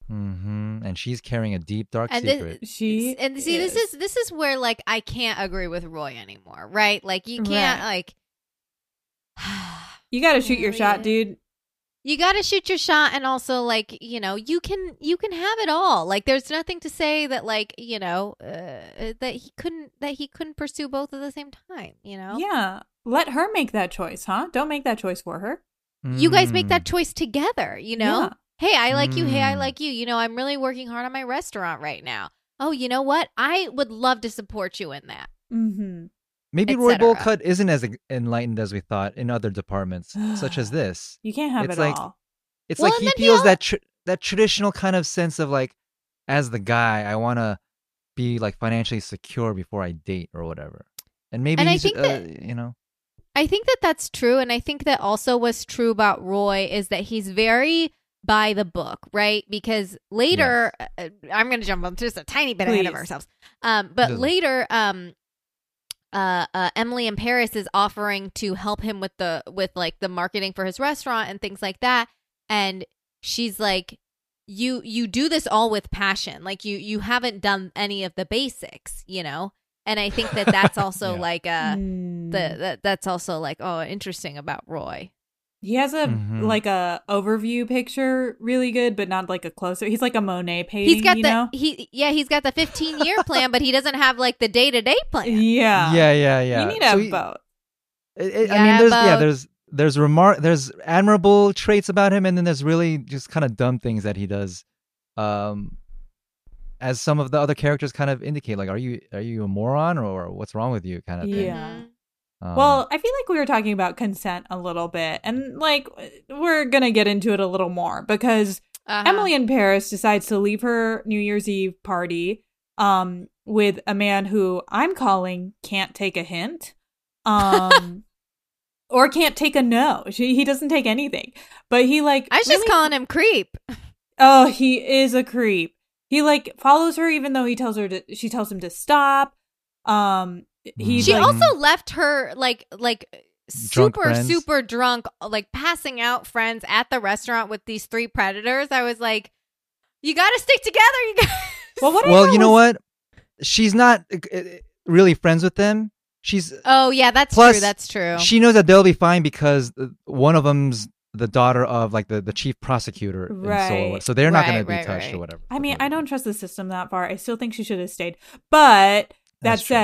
hmm And she's carrying a deep dark And this- secret. She and see this is this is where like I can't agree with Roy anymore, right? Like you can't Right. like you got to shoot your Yeah. shot, dude. you got to shoot your shot and also like you know you can you can have it all like there's nothing to say that like you know uh, that he couldn't that he couldn't pursue both at the same time you know Yeah, let her make that choice, huh? Don't make that choice for her. you guys make that Mm. choice together you know Yeah. hey i like you hey i Mm. like you you know i'm really working hard on my restaurant right now oh you know what i would love to support you in that Mm-hmm. Maybe Roy. Bolcut isn't as enlightened as we thought in other departments, such as this. You can't have It's it like- all. It's Well, like he feels that tr- that traditional kind of sense of like, as the guy, I want to be like financially secure before I date or whatever. And maybe And I think uh, that- you know, I think that that's true. And I think that also what's true about Roy is that he's very by the book, right? Because later, uh, I'm going to jump on just a tiny bit ahead of ourselves. Um, but Doesn't- later, um, uh, uh, Emily in Paris is offering to help him with the with like the marketing for his restaurant and things like that, and she's like, "You you do this all with passion. Like you you haven't done any of the basics, you know." And I think that that's also Yeah. like a Mm. the that that's also like oh interesting about Roy. He has a Mhm. like a overview picture, really good, but not like a closer. He's like a Monet painting. He's got you the know? he yeah he's got the 15 year plan, but he doesn't have like the day to day plan. Yeah, yeah, yeah, yeah. You need to So have he- both. it- it- Yeah, I mean, there's yeah, there's there's remark, there's admirable traits about him, and then there's really just kind of dumb things that he does. Um, as some of the other characters kind of indicate, like, are you are you a moron or what's wrong with you, kind of thing. Yeah. Um, Well, I feel like we were talking about consent a little bit, and like we're gonna get into it a little more because Uh-huh. Emily in Paris decides to leave her New Year's Eve party um with a man who I'm calling can't take a hint. Um or can't take a no. She, he doesn't take anything. But he like I was just calling him creep. Oh, he is a creep. He like follows her even though he tells her to she tells him to stop. Um he's She like also left her like like Drunk super friends. super drunk, like passing out friends at the restaurant with these three predators. I was like, you got to stick together, you guys. Well, what well, thought you know what? She's not uh, uh, really friends with them. She's Oh yeah, that's Plus, true. That's true. she knows that they'll be fine because uh, one of them's the daughter of like the, the chief prosecutor in Seoul, Right. so they're not going to be right, touched right. or whatever. I mean, I don't trust the system that far. I still think she should have stayed. But that That's true.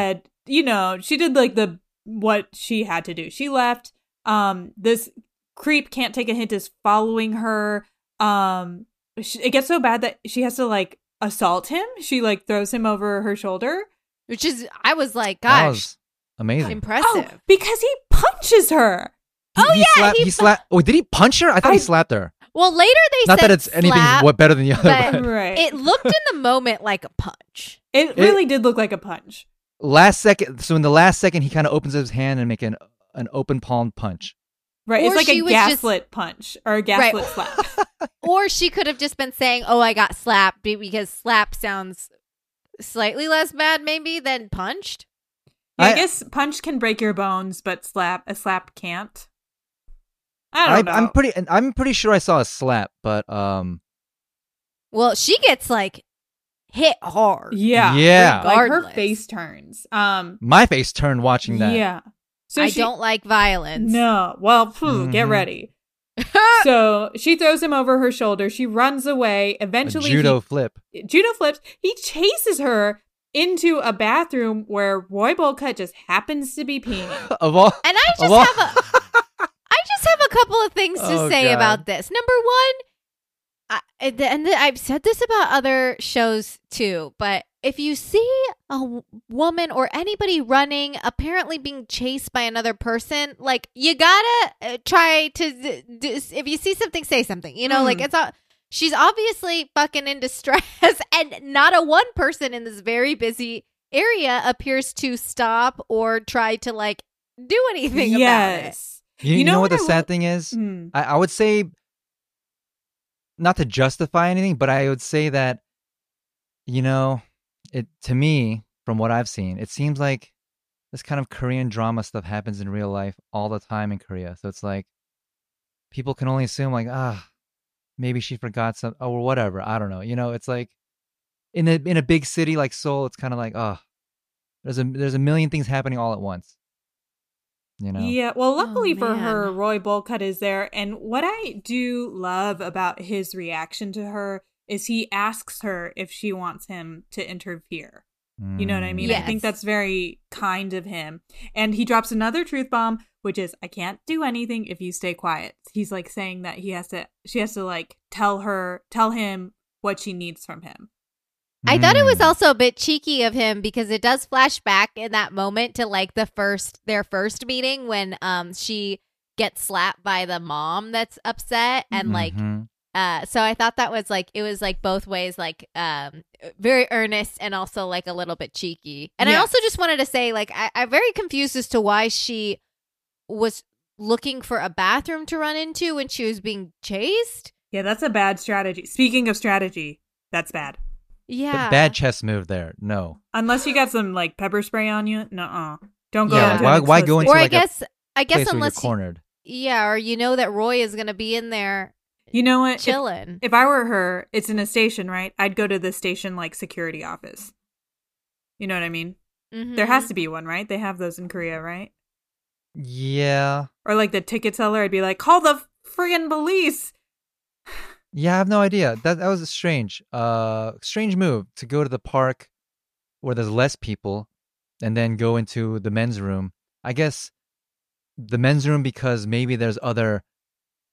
Said, you know, she did like the what she had to do. She left. Um, this creep can't take a hint is following her. Um, she, it gets so bad that she has to like assault him. She like throws him over her shoulder. Which is, I was like, That gosh, was amazing. impressive. Oh, because he punches her. He- oh, he yeah, slapped, he he slapped. Oh, did he punch her? I thought I- he slapped her. well, later they Not said that it's anything slap, what better than the other. but- But Right. It looked in the moment like a punch. It It- really did look like a punch. Last second, so in the last second, he kind of opens his hand and make an an open palm punch. Right. Or it's like a was just- gaslit punch or a gaslit slap. Or she could have just been saying, "Oh, I got slapped," because slap sounds slightly less bad, maybe than punched. Yeah, I, I- guess punch can break your bones, but slap a slap can't. I don't know. I'm pretty. I'm pretty sure I saw a slap, but um, Well, she gets like hit hard. yeah, Yeah. Like her Regardless. face turns. Um, my face turned watching that. yeah. So I she- don't like violence. No. Well, phew, get Mhm. ready. so she throws him over her shoulder. She runs away. A Eventually, judo flip. he, judo flips. He chases her into a bathroom where Roy Bolcutt just happens to be peeing. Of all, And I just of all- have a I just have a couple of things to Oh, say God. about this. Number one, I, and th- I've said this about other shows too, but if you see a w- woman or anybody running, apparently being chased by another person, like you gotta uh, try to. d- d- if you see something, say something. You know, like Mm. it's all. She's obviously fucking in distress, and not a one person in this very busy area appears to stop or try to like do anything about it. yes. you, You you know know, what what the I sad will- thing is? Hmm. I, I would say, not to justify anything, but I would say that, you know, it to me, from what I've seen, it seems like this kind of Korean drama stuff happens in real life all the time in Korea. So it's like people can only assume like, ah, maybe she forgot something or whatever. I don't know. You know, it's like in a in a big city like Seoul, it's kind of like, oh, there's a there's a million things happening all at once. You know. Yeah, well, luckily for her, Roy Bolcutt is there. And what I do love about his reaction to her is he asks her if she wants him to interfere. You know what I Mm. mean? I think that's very kind of him. And he drops another truth bomb, which is I can't do anything if you stay quiet. He's like saying that he has to she has to like tell her tell him what she needs from him. I thought it was Mm. also a bit cheeky of him because it does flash back in that moment to like the first their first meeting when um she gets slapped by the mom that's upset and like Mhm. uh so I thought that was like it was like both ways like um very earnest and also like a little bit cheeky. And I also just wanted to say like I, I'm very confused as to why she was looking for a bathroom to run into when she was being chased. Yeah, that's a bad strategy. Speaking of strategy, that's bad. Yeah. Bad chess move there. No. Unless you got some like pepper spray on you, nuh-uh. Don't go Yeah, into why- why go exposed into, or space. I a guess I guess Place where you're unless you, cornered. yeah, or you know that Roy is gonna be in there You know what? Chilling. If, I were her, it's in a station, right? I'd go to the station like security office. You know what I mean? Mhm. There has to be one, right? They have those in Korea, right? Yeah. Or like the ticket seller, I'd be like, call the friggin' police. Yeah, I have no idea. That that was a strange, uh, strange move to go to the park where there's less people, and then go into the men's room. I guess the men's room because maybe there's other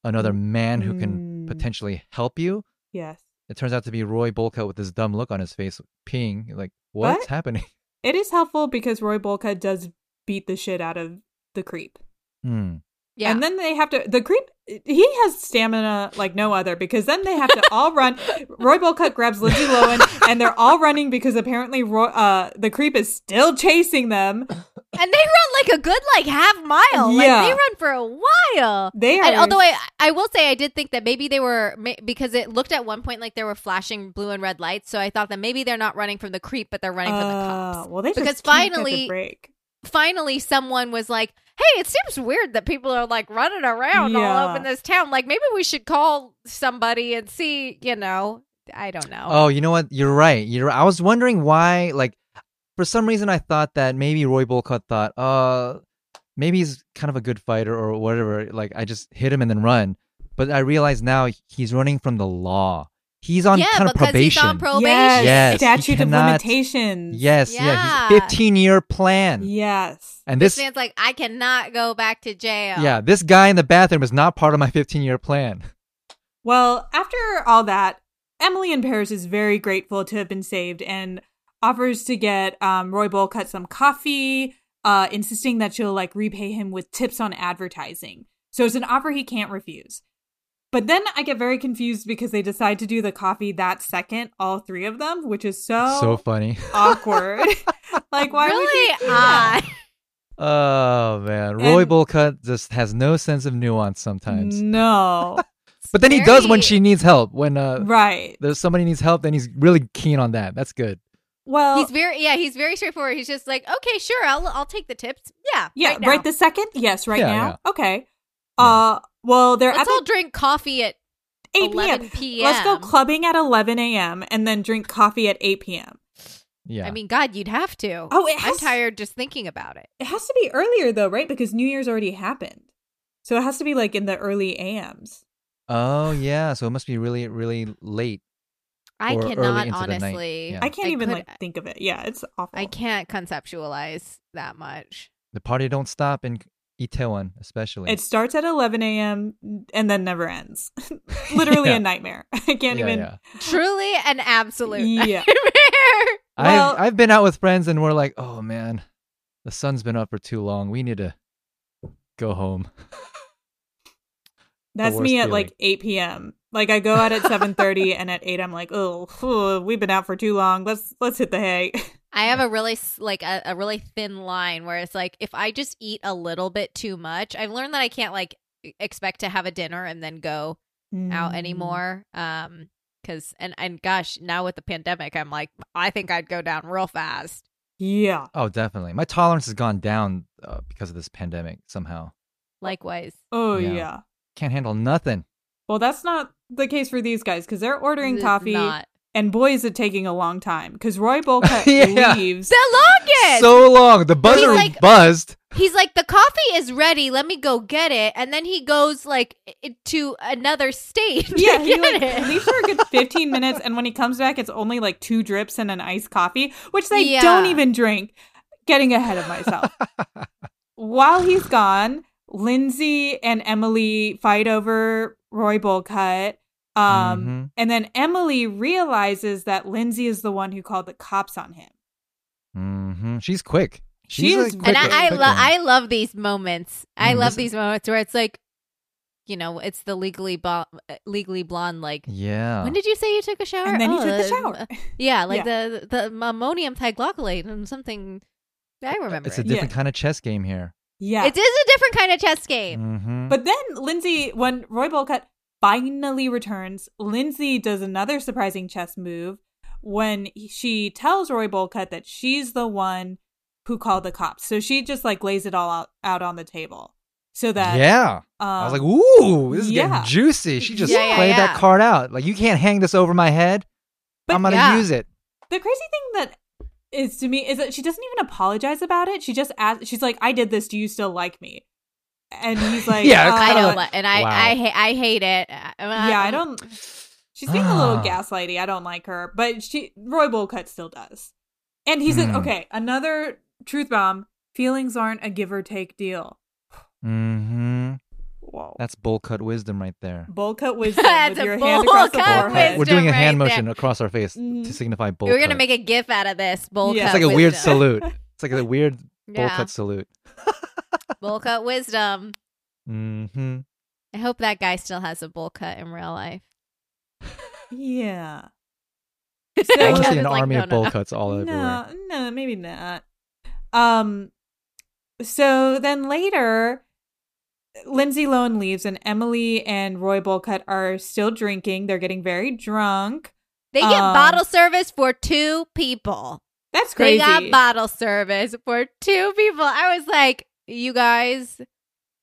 another man who can Mm. potentially help you. Yes. It turns out to be Roy Bolcutt with this dumb look on his face, peeing. Like, what's What? happening? It is helpful because Roy Bolka does beat the shit out of the creep. Hmm. Yeah. And then they have to the creep he has stamina like no other because then they have to all run. Roy Bolcutt grabs Lindsay Lohan and they're all running because apparently Roy, uh the creep is still chasing them. and they run like a good like half mile. Like Yeah. they run for a while. They are And although I, I will say I did think that maybe they were because it looked at one point like they were flashing blue and red lights, so I thought that maybe they're not running from the creep, but they're running from the cops. well they Because can't catch a finally- break. Finally, someone was like, "Hey, it seems weird that people are like running around all over this town. Like maybe we should call somebody and see. You know, I don't know. Oh, you know what? You're right. You're. I was wondering why. Like, for some reason, I thought that maybe Roy Bolcutt thought, uh, maybe he's kind of a good fighter or whatever. Like, I just hit him and then run. But I realize now he's running from the law. He's on yeah, kind of because probation. he's on probation. Yes, Yes, you statute of cannot- limitations. yes, yeah. Yeah. He's 15 year plan. Yes. And This this, man's like, I cannot go back to jail. yeah, this guy in the bathroom is not part of my 15 year plan. Well, after all that, Emily in Paris is very grateful to have been saved and offers to get um, Roy Bolcutt some coffee, uh, insisting that she'll like repay him with tips on advertising. So it's an offer he can't refuse. But then I get very confused because they decide to do the coffee that second, all three of them, which is so, So funny. awkward. like, why would really you do that? odd. Oh man, Roy And- Bolcutt just has no sense of nuance sometimes. No, But then he does when she needs help. When uh, right. there's somebody needs help, then he's really keen on that. That's good. Well, He's very yeah. He's very straightforward. He's just like, okay, sure, I'll I'll take the tips. Yeah, yeah, right, right, now. this second. Yes, right Yeah, now. Okay. Uh, well, they're Let's at the all drink coffee at 8 11 p.m. p.m. Let's go clubbing at 11 a.m. and then drink coffee at 8 p.m. Yeah. I mean, God, you'd have to. Oh, it I'm tired just thinking about it. It has to be earlier though, right? Because New Year's already happened. So it has to be like in the early AMs. oh yeah. So it must be really, really late. I cannot into the night. honestly. Yeah. I can't I even could- like think of it. Yeah, it's awful. I can't conceptualize that much. The party don't stop in Itaewon, especially. It starts at 11 a.m. and then never ends. Literally Yeah. a nightmare. I can't yeah, even. yeah. Truly an absolute Yeah. nightmare. Well- I've I've been out with friends and we're like, oh man, the sun's been up for too long. We need to go home. That's me at feeling. like 8 p.m. Like I go out at 7:30 and at 8 I'm like, "Oh, we've been out for too long. Let's let's hit the hay." I have a really like a, a really thin line where it's like if I just eat a little bit too much, I've learned that I can't like expect to have a dinner and then go Mm. out anymore. Um, because and and gosh, now with the pandemic, I'm like I think I'd go down real fast. Yeah. Oh, definitely. My tolerance has gone down uh, because of this pandemic somehow. Likewise, Oh Yeah. yeah. Can't handle nothing. Well, that's not the case for these guys because they're ordering It's coffee, not. And boy, is it taking a long time because Roy Bolcutt Yeah. leaves. the longest. So long. The buzzer like- buzzed. He's like, the coffee is ready. Let me go get it. And then he goes like to another state. to yeah, he get like it. leaves for a good 15 minutes, and when he comes back, it's only like two drips and an iced coffee, which they Yeah. don't even drink. Getting ahead of myself. While he's gone, Lindsay and Emily fight over Roy Bolcutt. Um, Mhm. and then Emily realizes that Lindsay is the one who called the cops on him. hmm She's quick. She She's is a and quick- I, I, quick lo- I love these moments. I Mm, love this- these moments where it's like, you know, it's the legally bo- legally blonde. Like, Yeah. when did you say you took a shower? And then he Oh, took the uh, shower. Yeah, like the the ammonium thioglycolate and something. I remember. It's a different Yeah. kind of chess game here. Yeah. It is a different kind of chess game. hmm But then Lindsay, when Roy Bolcutt finally returns, Lindsay does another surprising chess move when she tells Roy Bolcutt that she's the one who called the cops. So she just like lays it all out, out on the table. So that yeah. um, I was like, ooh, this is yeah. getting juicy. She just Yeah, yeah, played yeah. that card out. Like, you can't hang this over my head. But I'm going to yeah. use it. the crazy thing that is to me is that she doesn't even apologize about it. She just asks, she's like, I did this. Do you still like me? And he's like, Yeah, uh, I don't, like- and I Wow. I ha- I hate it. Uh, yeah, I don't. She's being a little Ah. gaslighty. I don't like her, but she Roy Bolcutt still does. And he said, Hmm. "Okay, another truth bomb. Feelings aren't a give or take deal." Mm-hmm. Whoa, That's bull cut wisdom right there. Bolcutt wisdom That's with a your hand across the forehead. We're doing a hand right motion there. across our face Mhm. to signify bull We're gonna make a gif out of this. Bull Yeah. cut It's like a weird salute. It's like a weird bull Yeah. cut salute. bowl cut wisdom. hmm I hope that guy still has a bowl cut in real life. Yeah. I want to see an like, army no, of no, bowl no. cuts all everywhere. No, no, maybe not. Um, so then later, Lindsay Lohan leaves, and Emily and Roy Bolcutt are still drinking. They're getting very drunk. They get Um, bottle service for two people. That's crazy. They got bottle service for two people. I was like, you guys,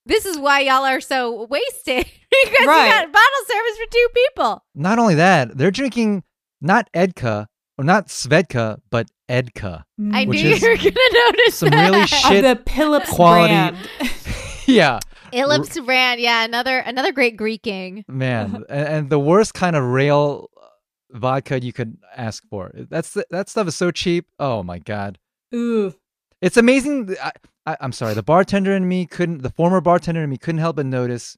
this is why y'all are so wasted because Right. you got bottle service for two people. Not only that, they're drinking not Edka or not Svedka, but Edka. I Which knew you were gonna notice some really that. shit of the Phillips quality- brand. yeah, Ellipse brand, yeah, another another great Greeking. man, and, and the worst kind of rail vodka you could ask for. That's that stuff is so cheap. Oh my god, Ooh. it's amazing. I, I, I'm sorry, the bartender in me couldn't. The former bartender in me couldn't help but notice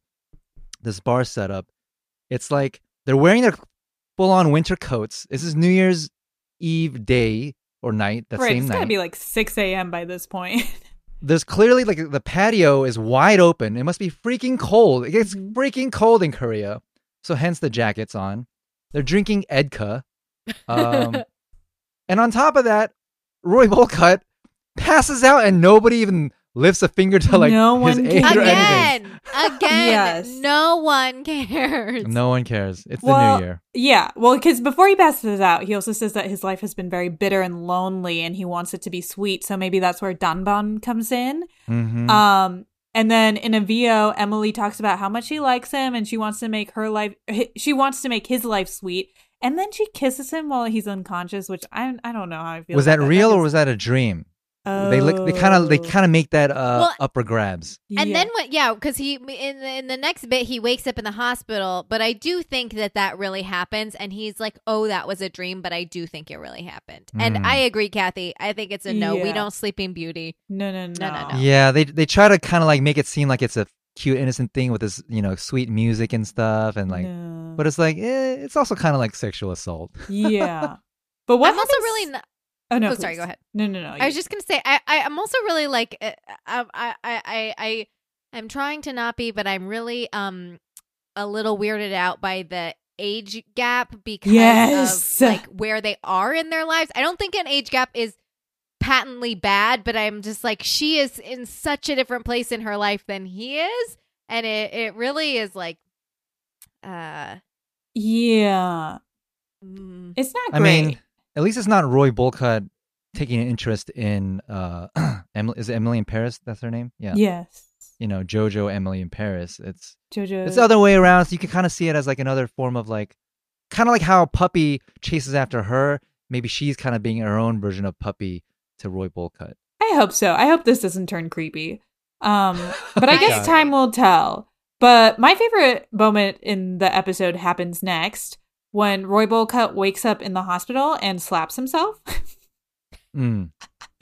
this bar setup. It's like they're wearing their full-on winter coats. This is New Year's Eve day or night. That right, same it's night. gotta be like 6 a.m. by this point. there's clearly like the patio is wide open. It must be freaking cold. It gets Mhm. freaking cold in Korea. So hence the jackets on. They're drinking Edka. Um, and on top of that, Roy Volcutt passes out and nobody even lifts a finger to like No his one aid cares. or anything. Again, again, Yes. no one cares. No one cares. It's Well, the new year. Yeah, well, because before he passes out, he also says that his life has been very bitter and lonely, and he wants it to be sweet. So maybe that's where Danbam comes in. hmm Um, and then in a VO, Emily talks about how much she likes him, and she wants to make her life. She wants to make his life sweet, and then she kisses him while he's unconscious, which I I don't know how I feel. was about that real or was that a dream? They look. They kind of. They Oh. kind of make that uh, Well, upper grabs. And Yeah. then what? Yeah, because he in the, in the next bit he wakes up in the hospital, but I do think that that really happens, and he's like, "Oh, that was a dream," but I do think it really happened. And Mm. I agree, Kathy. I think it's a no. We don't Sleeping Beauty. no, no, no, No, no, no. Yeah, they they try to kind of like make it seem like it's a cute, innocent thing with this, you know, sweet music and stuff, and like, No. but it's like, eh, it's also kind of like sexual assault. yeah. But what I'm also really. Not, Oh no! oh, sorry. Go ahead. No, no, no. I was just gonna say I, I I'm also really like uh, I I I I I'm trying to not be, but I'm really um a little weirded out by the age gap because Yes. of like where they are in their lives. I don't think an age gap is patently bad, but I'm just like she is in such a different place in her life than he is, and it it really is like uh yeah. mm, It's not I great. mean, at least it's not Roy Bolcutt taking an interest in uh, Emily. Is it Emily in Paris? That's her name. Yeah. yes. You know, Jojo, Emily in Paris. It's Jojo. it's the other way around. So you can kind of see it as like another form of like, kind of like how Puppy chases after her. Maybe she's kind of being her own version of Puppy to Roy Bolcutt. I hope so. I hope this doesn't turn creepy. Um, but I guess time will tell. But my favorite moment in the episode happens next when Roy Bolcutt wakes up in the hospital and slaps himself. Mm.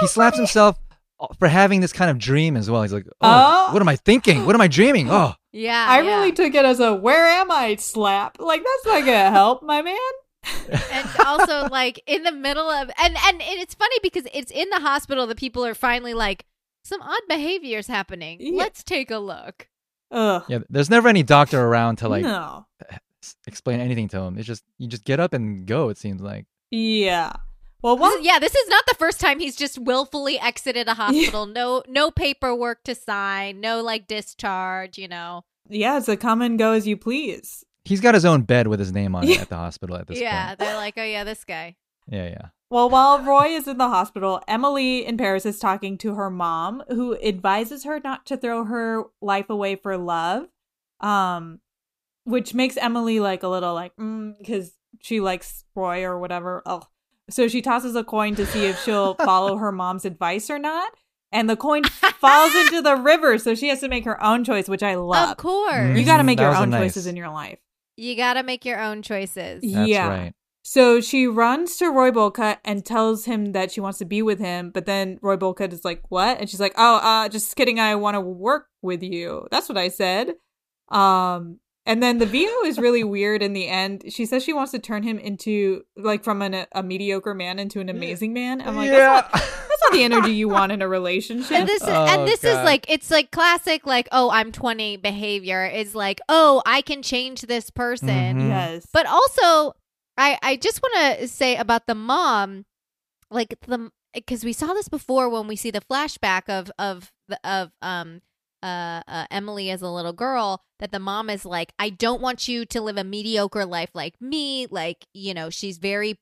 he slaps himself for having this kind of dream as well. He's like, oh, Oh. what am I thinking? What am I dreaming? Oh, yeah. I yeah. really took it as a "Where am I?" slap. Like that's not gonna help, my man. and also like in the middle of and, and and it's funny because it's in the hospital that people are finally like some odd behaviors happening Yeah. let's take a look Ugh. yeah. There's never any doctor around to like no. S- explain anything to him. It's just you just get up and go. It seems like. Yeah. Well, This what? is- yeah this is not the first time he's just willfully exited a hospital no no paperwork to sign no like discharge you know Yeah, it's a come and go as you please. He's got his own bed with his name on it at the hospital at this yeah point. they're like oh yeah this guy Yeah, yeah. Well, while Roy is in the hospital, Emily in Paris is talking to her mom, who advises her not to throw her life away for love. Um, which makes Emily like a little like, because she likes Roy or whatever. Oh, so she tosses a coin to see if she'll follow her mom's advice or not. And the coin falls into the river, so she has to make her own choice, which I love. of course. You got to make That your own nice- choices in your life. you gotta make your own choices That's yeah. right. So she runs to Roy Bolcutt and tells him that she wants to be with him, but then Roy Bolcutt is like, "What?" And she's like, "Oh, uh, just kidding. I want to work with you." That's what I said. Um, and then the VO is really weird in the end. She says she wants to turn him into like from an, a mediocre man into an amazing man. I'm like, yeah. that's, not, that's not the energy you want in a relationship. And this is, Oh, and this is like it's like classic like oh I'm 20 behavior is like oh I can change this person. Mhm. yes. But also, I I just want to say about the mom, like the because we saw this before when we see the flashback of of the of um uh, uh Emily as a little girl that the mom is like I don't want you to live a mediocre life like me like you know she's very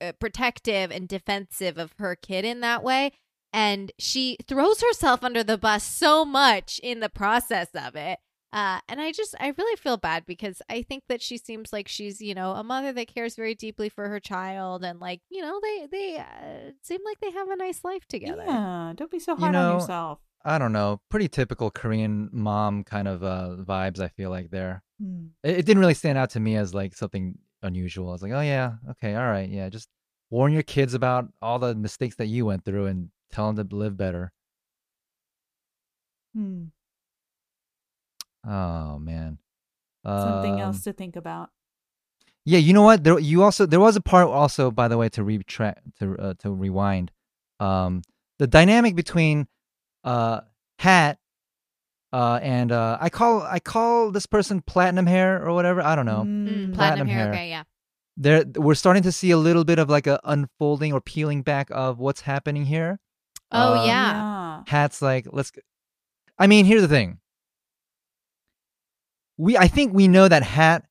uh, protective and defensive of her kid in that way and she throws herself under the bus so much in the process of it uh, and I just, I really feel bad because I think that she seems like she's, you know, a mother that cares very deeply for her child, and like, you know, they they uh, seem like they have a nice life together. yeah, don't be so You hard know, on yourself. I don't know. Pretty typical Korean mom kind of uh, vibes. I feel like there. Hmm. It, it didn't really stand out to me as like something unusual. I was like, oh yeah, okay, all right, yeah. Just warn your kids about all the mistakes that you went through and tell them to live better. Hmm. Oh man. Something Um, else to think about. Yeah, you know what? There you also there was a part also, by the way, to retract to uh, to rewind. Um, the dynamic between uh Hat uh and uh I call I call this person Platinum Hair or whatever. I don't know. Mm, Mm. platinum, Platinum hair, hair. okay, yeah. There we're starting to see a little bit of like a unfolding or peeling back of what's happening here. Oh Um, yeah. yeah. Hat's like, let's. I mean, here's the thing. We, I think we know that Hat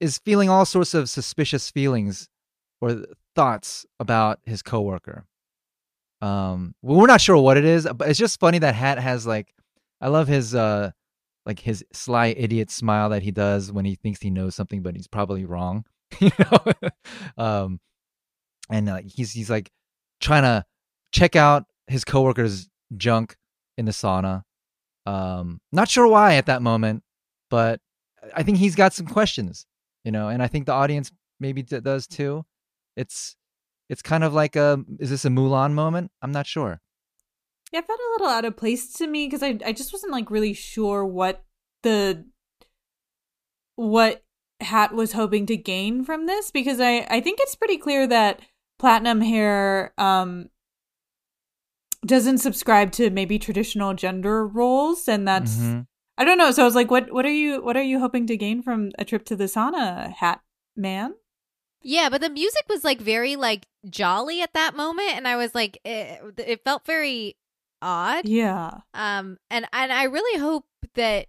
is feeling all sorts of suspicious feelings or thoughts about his coworker. Um, we're not sure what it is, but it's just funny that Hat has like, I love his uh, like his sly idiot smile that he does when he thinks he knows something, but he's probably wrong. you know, um, and uh, he's he's like trying to check out his coworker's junk in the sauna. Um, not sure why at that moment, but I think he's got some questions, you know, and I think the audience maybe d- does too. It's it's kind of like a is this a Mulan moment? I'm not sure. Yeah, it felt a little out of place to me because I I just wasn't like really sure what the what Hat was hoping to gain from this because I I think it's pretty clear that Platinum Hair um doesn't subscribe to maybe traditional gender roles and that's Mhm. I don't know. So I was like, what what are you what are you hoping to gain from a trip to the sauna, Hat Man? Yeah, but the music was like very like jolly at that moment, and I was like, it, it felt very odd. Yeah. Um, and and I really hope that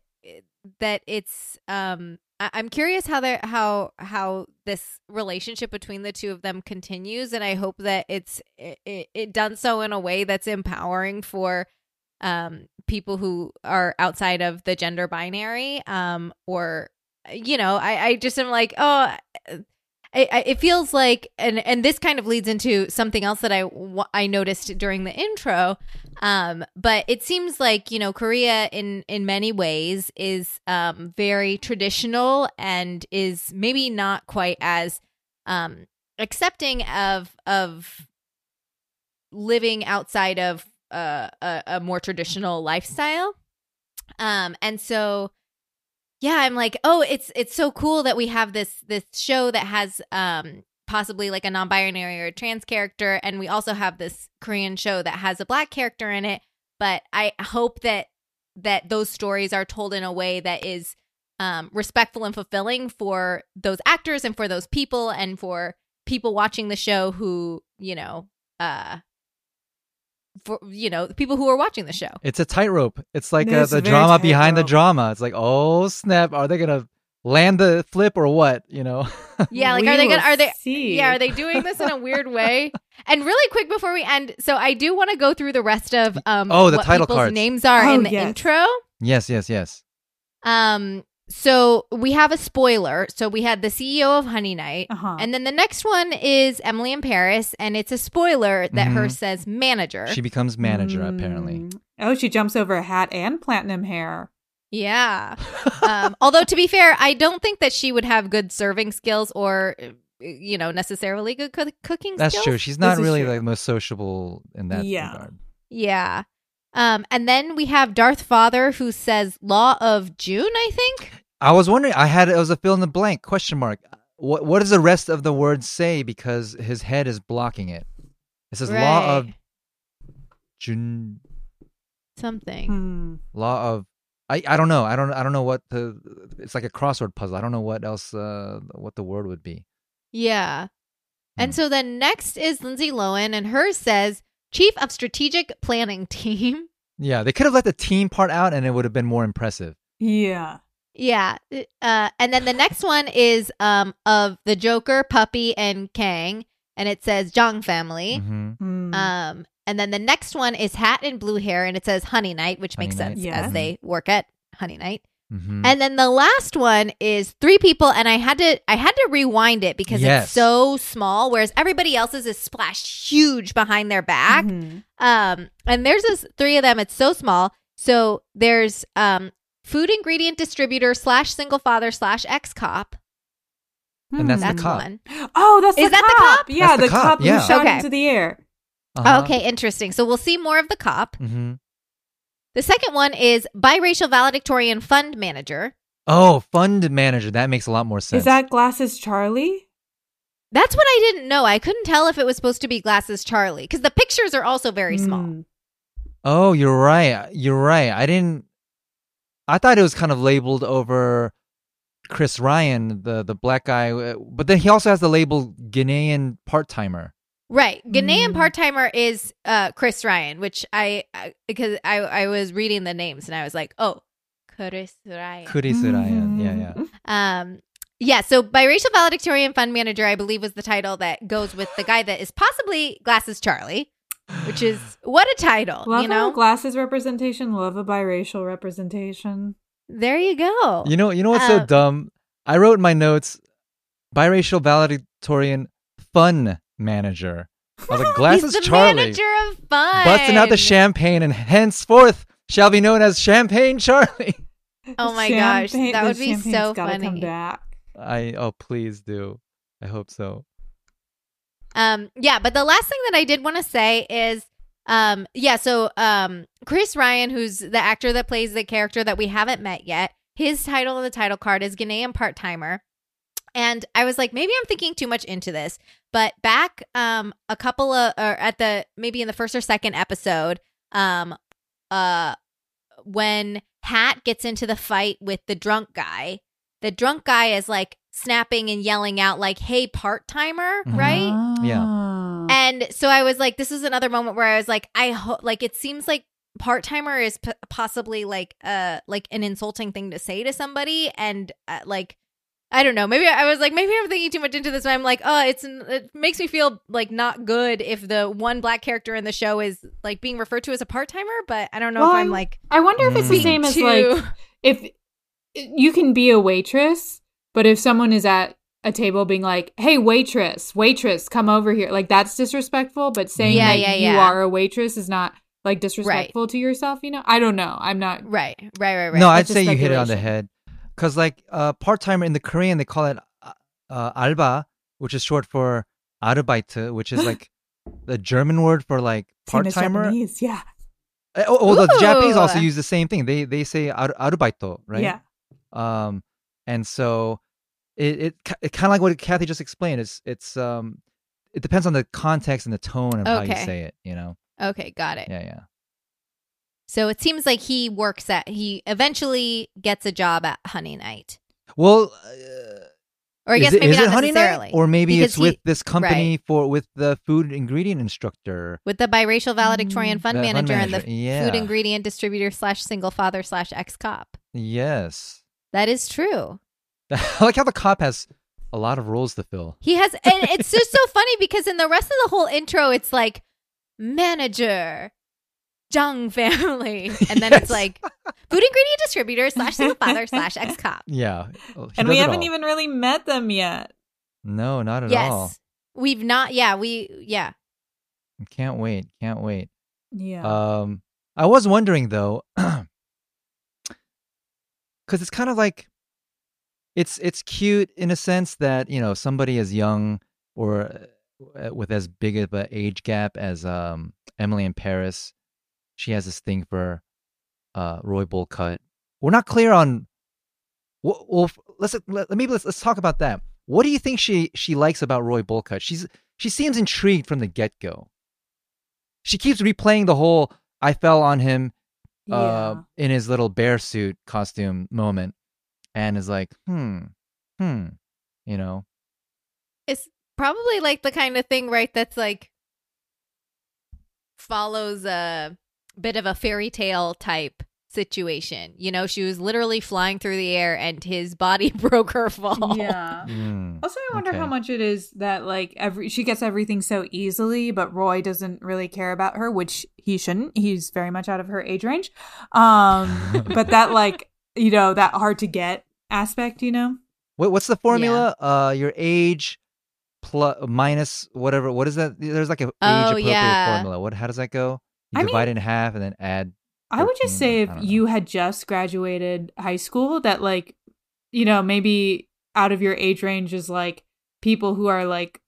that it's um. I- I'm curious how they how how this relationship between the two of them continues, and I hope that it's it, it, it done so in a way that's empowering for um people who are outside of the gender binary um or you know i i just am like oh I, I, it feels like and and this kind of leads into something else that I I noticed during the intro. Um but it seems like you know Korea in in many ways is um very traditional and is maybe not quite as um accepting of of living outside of uh, a a more traditional lifestyle. Um and so yeah i'm like oh it's it's so cool that we have this this show that has um possibly like a non-binary or trans character and we also have this korean show that has a black character in it. But i hope that that those stories are told in a way that is um respectful and fulfilling for those actors and for those people and for people watching the show who you know uh for you know the people who are watching the show It's a tightrope. It's like uh, It's the drama behind the drama. It's like, oh snap, are they gonna land the flip or what? You know? Yeah, like We are they gonna are they see. Yeah, are they doing this in a weird way? And really quick before we end, so I do want to go through the rest of um Oh, the what title people's cards. names are Oh, in the yes. intro. yes, yes, yes. Um so we have a spoiler. So we had the CEO of Honey Night. Uh-huh. And then the next one is Emily in Paris, and it's a spoiler that Mhm. her says manager. She becomes manager apparently. Mm. Oh, she jumps over a hat and platinum hair. yeah. um, although to be fair, I don't think that she would have good serving skills or you know necessarily good coo- cooking That's skills. true. She's not This really like the most sociable in that Yeah. regard. Yeah. Um, and then we have Darth Father who says Law of June, I think. I was wondering. I had it was a fill in the blank question mark. What what does the rest of the word say? Because his head is blocking it. It says law of Right. Jun something. Hmm. law of I, I don't know. I don't I don't know what the it's like a crossword puzzle. I don't know what else uh what the word would be. Yeah. And Hmm. so then next is Lindsay Lohan, and hers says Chief of Strategic Planning Team. Yeah, they could have let the team part out and it would have been more impressive. Yeah. Yeah. Uh, and then the next one is um of the Joker, Puppy, and Kang, and it says Jong family. hmm Hmm. Um, and then the next one is Hat and Blue Hair, and it says Honey Night, which Honey makes Night. sense Yeah. as they work at Honey Night. Hmm And then the last one is three people, and I had to I had to rewind it because Yes. it's so small, whereas everybody else's is splashed huge behind their back. Mhm. Um, and there's this three of them. It's so small. So there's um food ingredient distributor slash single father slash ex cop. And that's the cop. one. Oh, that's Is the that the cop. cop? Yeah, That's the the, cop, cop, yeah. who shot Okay. into the air. Uh-huh. Okay, interesting. So we'll see more of the cop. hmm The second one is biracial valedictorian fund manager. Oh, fund manager. That makes a lot more sense. Is that Glasses Charlie? That's what I didn't know. I couldn't tell if it was supposed to be Glasses Charlie because the pictures are also very small. Hmm. Oh, you're right. You're right. I didn't. I thought it was kind of labeled over Chris Ryan, the the black guy, uh, but then he also has the label Ghanaian part timer. Right. Ghanaian Mm. part timer is uh, Chris Ryan, which I, I because I I was reading the names and I was like, oh, Chris Ryan. Chris Ryan. Yeah, yeah. Um, yeah. So biracial valedictorian fund manager, I believe, was the title that goes with the guy that is possibly Glasses Charlie, which is what a title, Love you know. a glasses representation. Love a biracial representation. there you go. You know, you know what's so Uh, dumb? I wrote in my notes, biracial valedictorian fun manager. I was like, He's glasses the Charlie, manager of fun. busting out the champagne, and henceforth shall be known as Champagne Charlie. Oh my gosh, that would be so funny. Come back. I oh please do. I hope so. Um, yeah, but the last thing that I did want to say is, um, yeah, so um, Chris Ryan, who's the actor that plays the character that we haven't met yet, his title on the title card is Ghanaian part timer. And I was like, maybe I'm thinking too much into this. But back um a couple of or at the maybe in the first or second episode, um uh when Hat gets into the fight with the drunk guy, the drunk guy is like snapping and yelling out like, "Hey, part timer!" Mhm. Right? Yeah. Ah. And so I was like, this is another moment where I was like, I hope, like, it seems like part timer is p- possibly like, uh, like an insulting thing to say to somebody, and uh, like, I don't know. Maybe I was like, maybe I'm thinking too much into this. But I'm like, oh, it's it makes me feel like not good if the one black character in the show is like being referred to as a part timer. But I don't know Well, if I- I'm like I wonder if it's the Mm. same as too- like if you can be a waitress, but if someone is at a table being like, "Hey, waitress, waitress, come over here," like that's disrespectful. But saying Yeah, that yeah, you yeah. are a waitress is not like disrespectful to yourself. You know, I don't know. I'm not. right, right, right, right. no, I'd say you hit it on the head. Because like uh, part timer in the Korean, they call it uh, uh, alba, which is short for Arbeit, which is like the German word for like part timer. Yeah. Oh, oh, the Japanese also use the same thing. They they say ar- arbeito, right? Yeah. Um, and so it it, it kind of like what Kathy just explained. It's it's um it depends on the context and the tone of how you Okay. say it. You know? okay, got it. Yeah, yeah. So it seems like he works at he eventually gets a job at Honey Night, Well, uh, or I guess it, maybe not Honey Night? necessarily, or maybe Because it's with this company right. for with the food ingredient instructor. with the biracial valedictorian fund The fund manager and the yeah. food ingredient distributor slash single father slash ex cop. Yes, That is true. I like how the cop has a lot of roles to fill. He has, and it's just so funny because in the rest of the whole intro, it's like manager, Jung family, and then Yes. it's like food ingredient distributor slash single father slash ex cop. Yeah, he and we haven't all. even really met them yet. No, not at Yes, all. we've not. Yeah, we. Yeah. Can't wait. Can't wait. Yeah. Um, I was wondering though, because it's kind of like it's it's cute in a sense that you know somebody as young or uh, with as big of an age gap as um Emily in Paris, she has this thing for uh Roy Bullcut. We're not clear on. Well, well let's let, maybe let's let's talk about that. What do you think she she likes about Roy Bullcut? She's she seems intrigued from the get go. she keeps replaying the whole I fell on him yeah. uh in his little bear suit costume moment and is like, "Hmm. Hmm." You know. It's probably like the kind of thing, right? That's like follows a bit of a fairy tale type situation. You know, she was literally flying through the air and his body broke her fall. yeah. Mm. Also, I wonder Okay. how much it is that like every she gets everything so easily, but Roy doesn't really care about her, which he shouldn't. He's very much out of her age range. Um, but that like you know that hard to get aspect, you know. What what's the formula? Uh your age plus minus whatever. What is that? There's like a age Oh, appropriate yeah. formula. What how does that go? You I mean- divide it in half and then add I would just say if know. you had just graduated high school, that like, you know, maybe out of your age range is like people who are like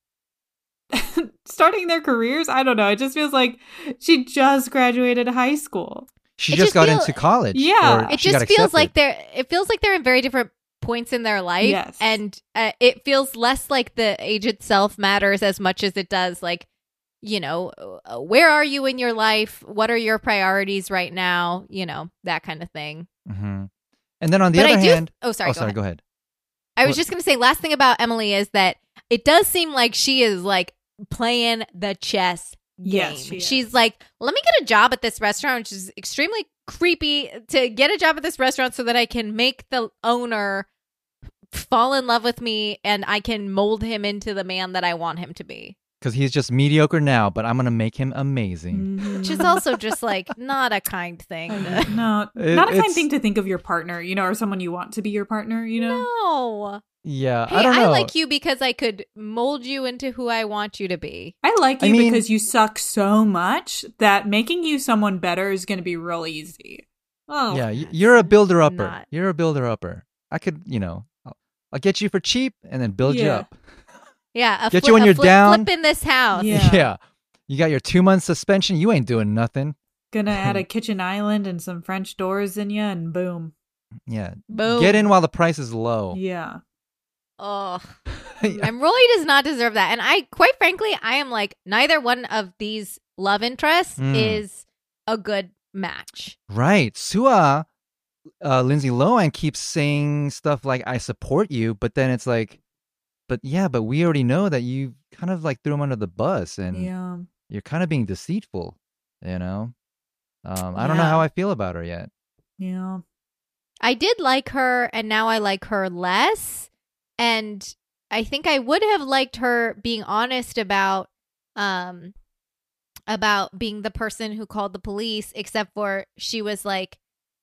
starting their careers. I don't know. It just feels like she just graduated high school. she just just got feel- into college. Yeah. It just feels like they're it feels like they're in very different points in their life Yes. and uh, it feels less like the age itself matters as much as it does like you know uh, where are you in your life what are your priorities right now you know that kind of thing Mhm. And then on the but other I do hand, oh sorry, oh go sorry, ahead. go ahead. I was What- just going to say last thing about Emily is that it does seem like she is like playing the chess game. Yes, she. She's like, "Let me get a job at this restaurant," which is extremely creepy to get a job at this restaurant so that I can make the owner fall in love with me and I can mold him into the man that I want him to be. Because he's just mediocre now, but I'm gonna make him amazing. Mm-hmm. Which is also just like not a kind thing. to- no, It- not a kind thing to think of your partner, you know, or someone you want to be your partner, you know. no. Yeah, Hey, I don't know. like you because I could mold you into who I want you to be. I like I you mean- because you suck so much that making you someone better is going to be real easy. Oh, yeah, you're a builder upper. not. You're a builder upper. I could, you know, I'll, I'll get you for cheap and then build you up. Yeah, a Get fli- you when a you're flip, down. Flip in this house. Yeah. You got your two month suspension. You ain't doing nothing. gonna add a kitchen island and some French doors in you, and boom. Yeah. Boom. Get in while the price is low. Yeah, Oh, and Roy does not deserve that. And I, quite frankly, I am like neither one of these love interests Mm. is a good match. Right. Sua, uh, Lindsay Lohan keeps saying stuff like, I support you, but then it's like, but yeah, but we already know that you kind of like threw him under the bus and yeah. you're kind of being deceitful, you know? Um, I don't know how I feel about her yet. Yeah. I did like her, and now I like her less. And I think I would have liked her being honest about, um, about being the person who called the police. Except for she was like,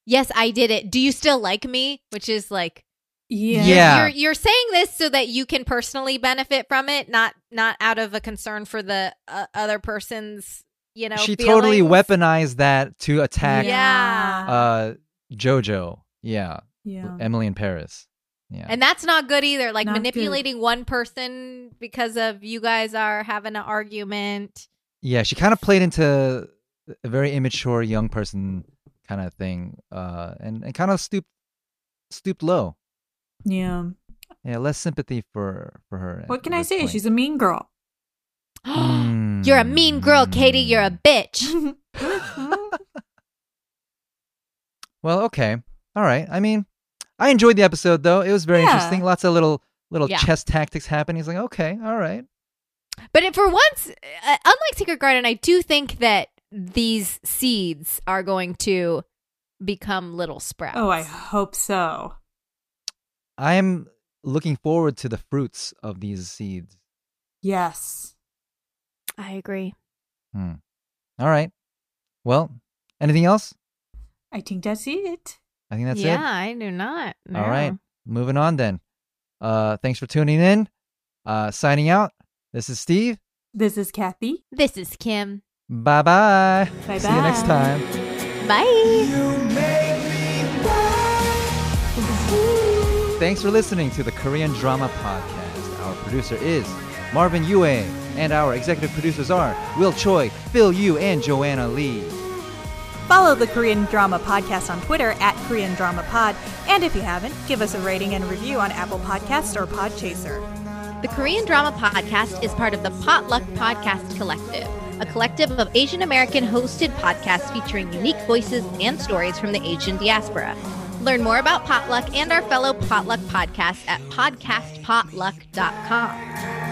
"Yes, I did it. Do you still like me?" Which is like, Yeah. Yeah. you're you're saying this so that you can personally benefit from it, not not out of a concern for the uh, other person's, you know. she totally weaponized that to attack Yeah. uh, JoJo. Yeah. Yeah. Emily in Paris. Yeah. And that's not good either. Like Not manipulating one person because of you guys are having an argument. Yeah, she kind of played into a very immature young person kind of thing, uh, and and kind of stooped stooped low. Yeah. Yeah, less sympathy for for her. What can I say? point. She's a mean girl. You're a mean girl, Katie. You're a bitch. Well, okay, all right. I mean, I enjoyed the episode though. It was very Yeah. interesting. Lots of little little Yeah. chess tactics happening. He's like, okay, all right. But if for once, uh, unlike Secret Garden, I do think that these seeds are going to become little sprouts. oh, I hope so. I am looking forward to the fruits of these seeds. Yes. I agree. Hmm. All right. Well, anything else? I think that's it. I think that's yeah, it. Yeah, I do not. All right. Moving on then. Uh thanks for tuning in. Uh signing out. This is Steve. This is Kathy. This is Kim. Bye bye. Bye See you next bye. time. Bye. Thanks for listening to the Korean Drama Podcast. Our producer is Marvin Yueh, and our executive producers are Will Choi, Phil Yu, and Joanna Lee. Follow the Korean Drama Podcast on Twitter at Korean Drama Pod. And if you haven't, give us a rating and review on Apple Podcasts or Podchaser. The Korean Drama Podcast is part of the Potluck Podcast Collective, a collective of Asian American hosted podcasts featuring unique voices and stories from the Asian diaspora. Learn more about Potluck and our fellow Potluck podcasts at podcastpotluck.com.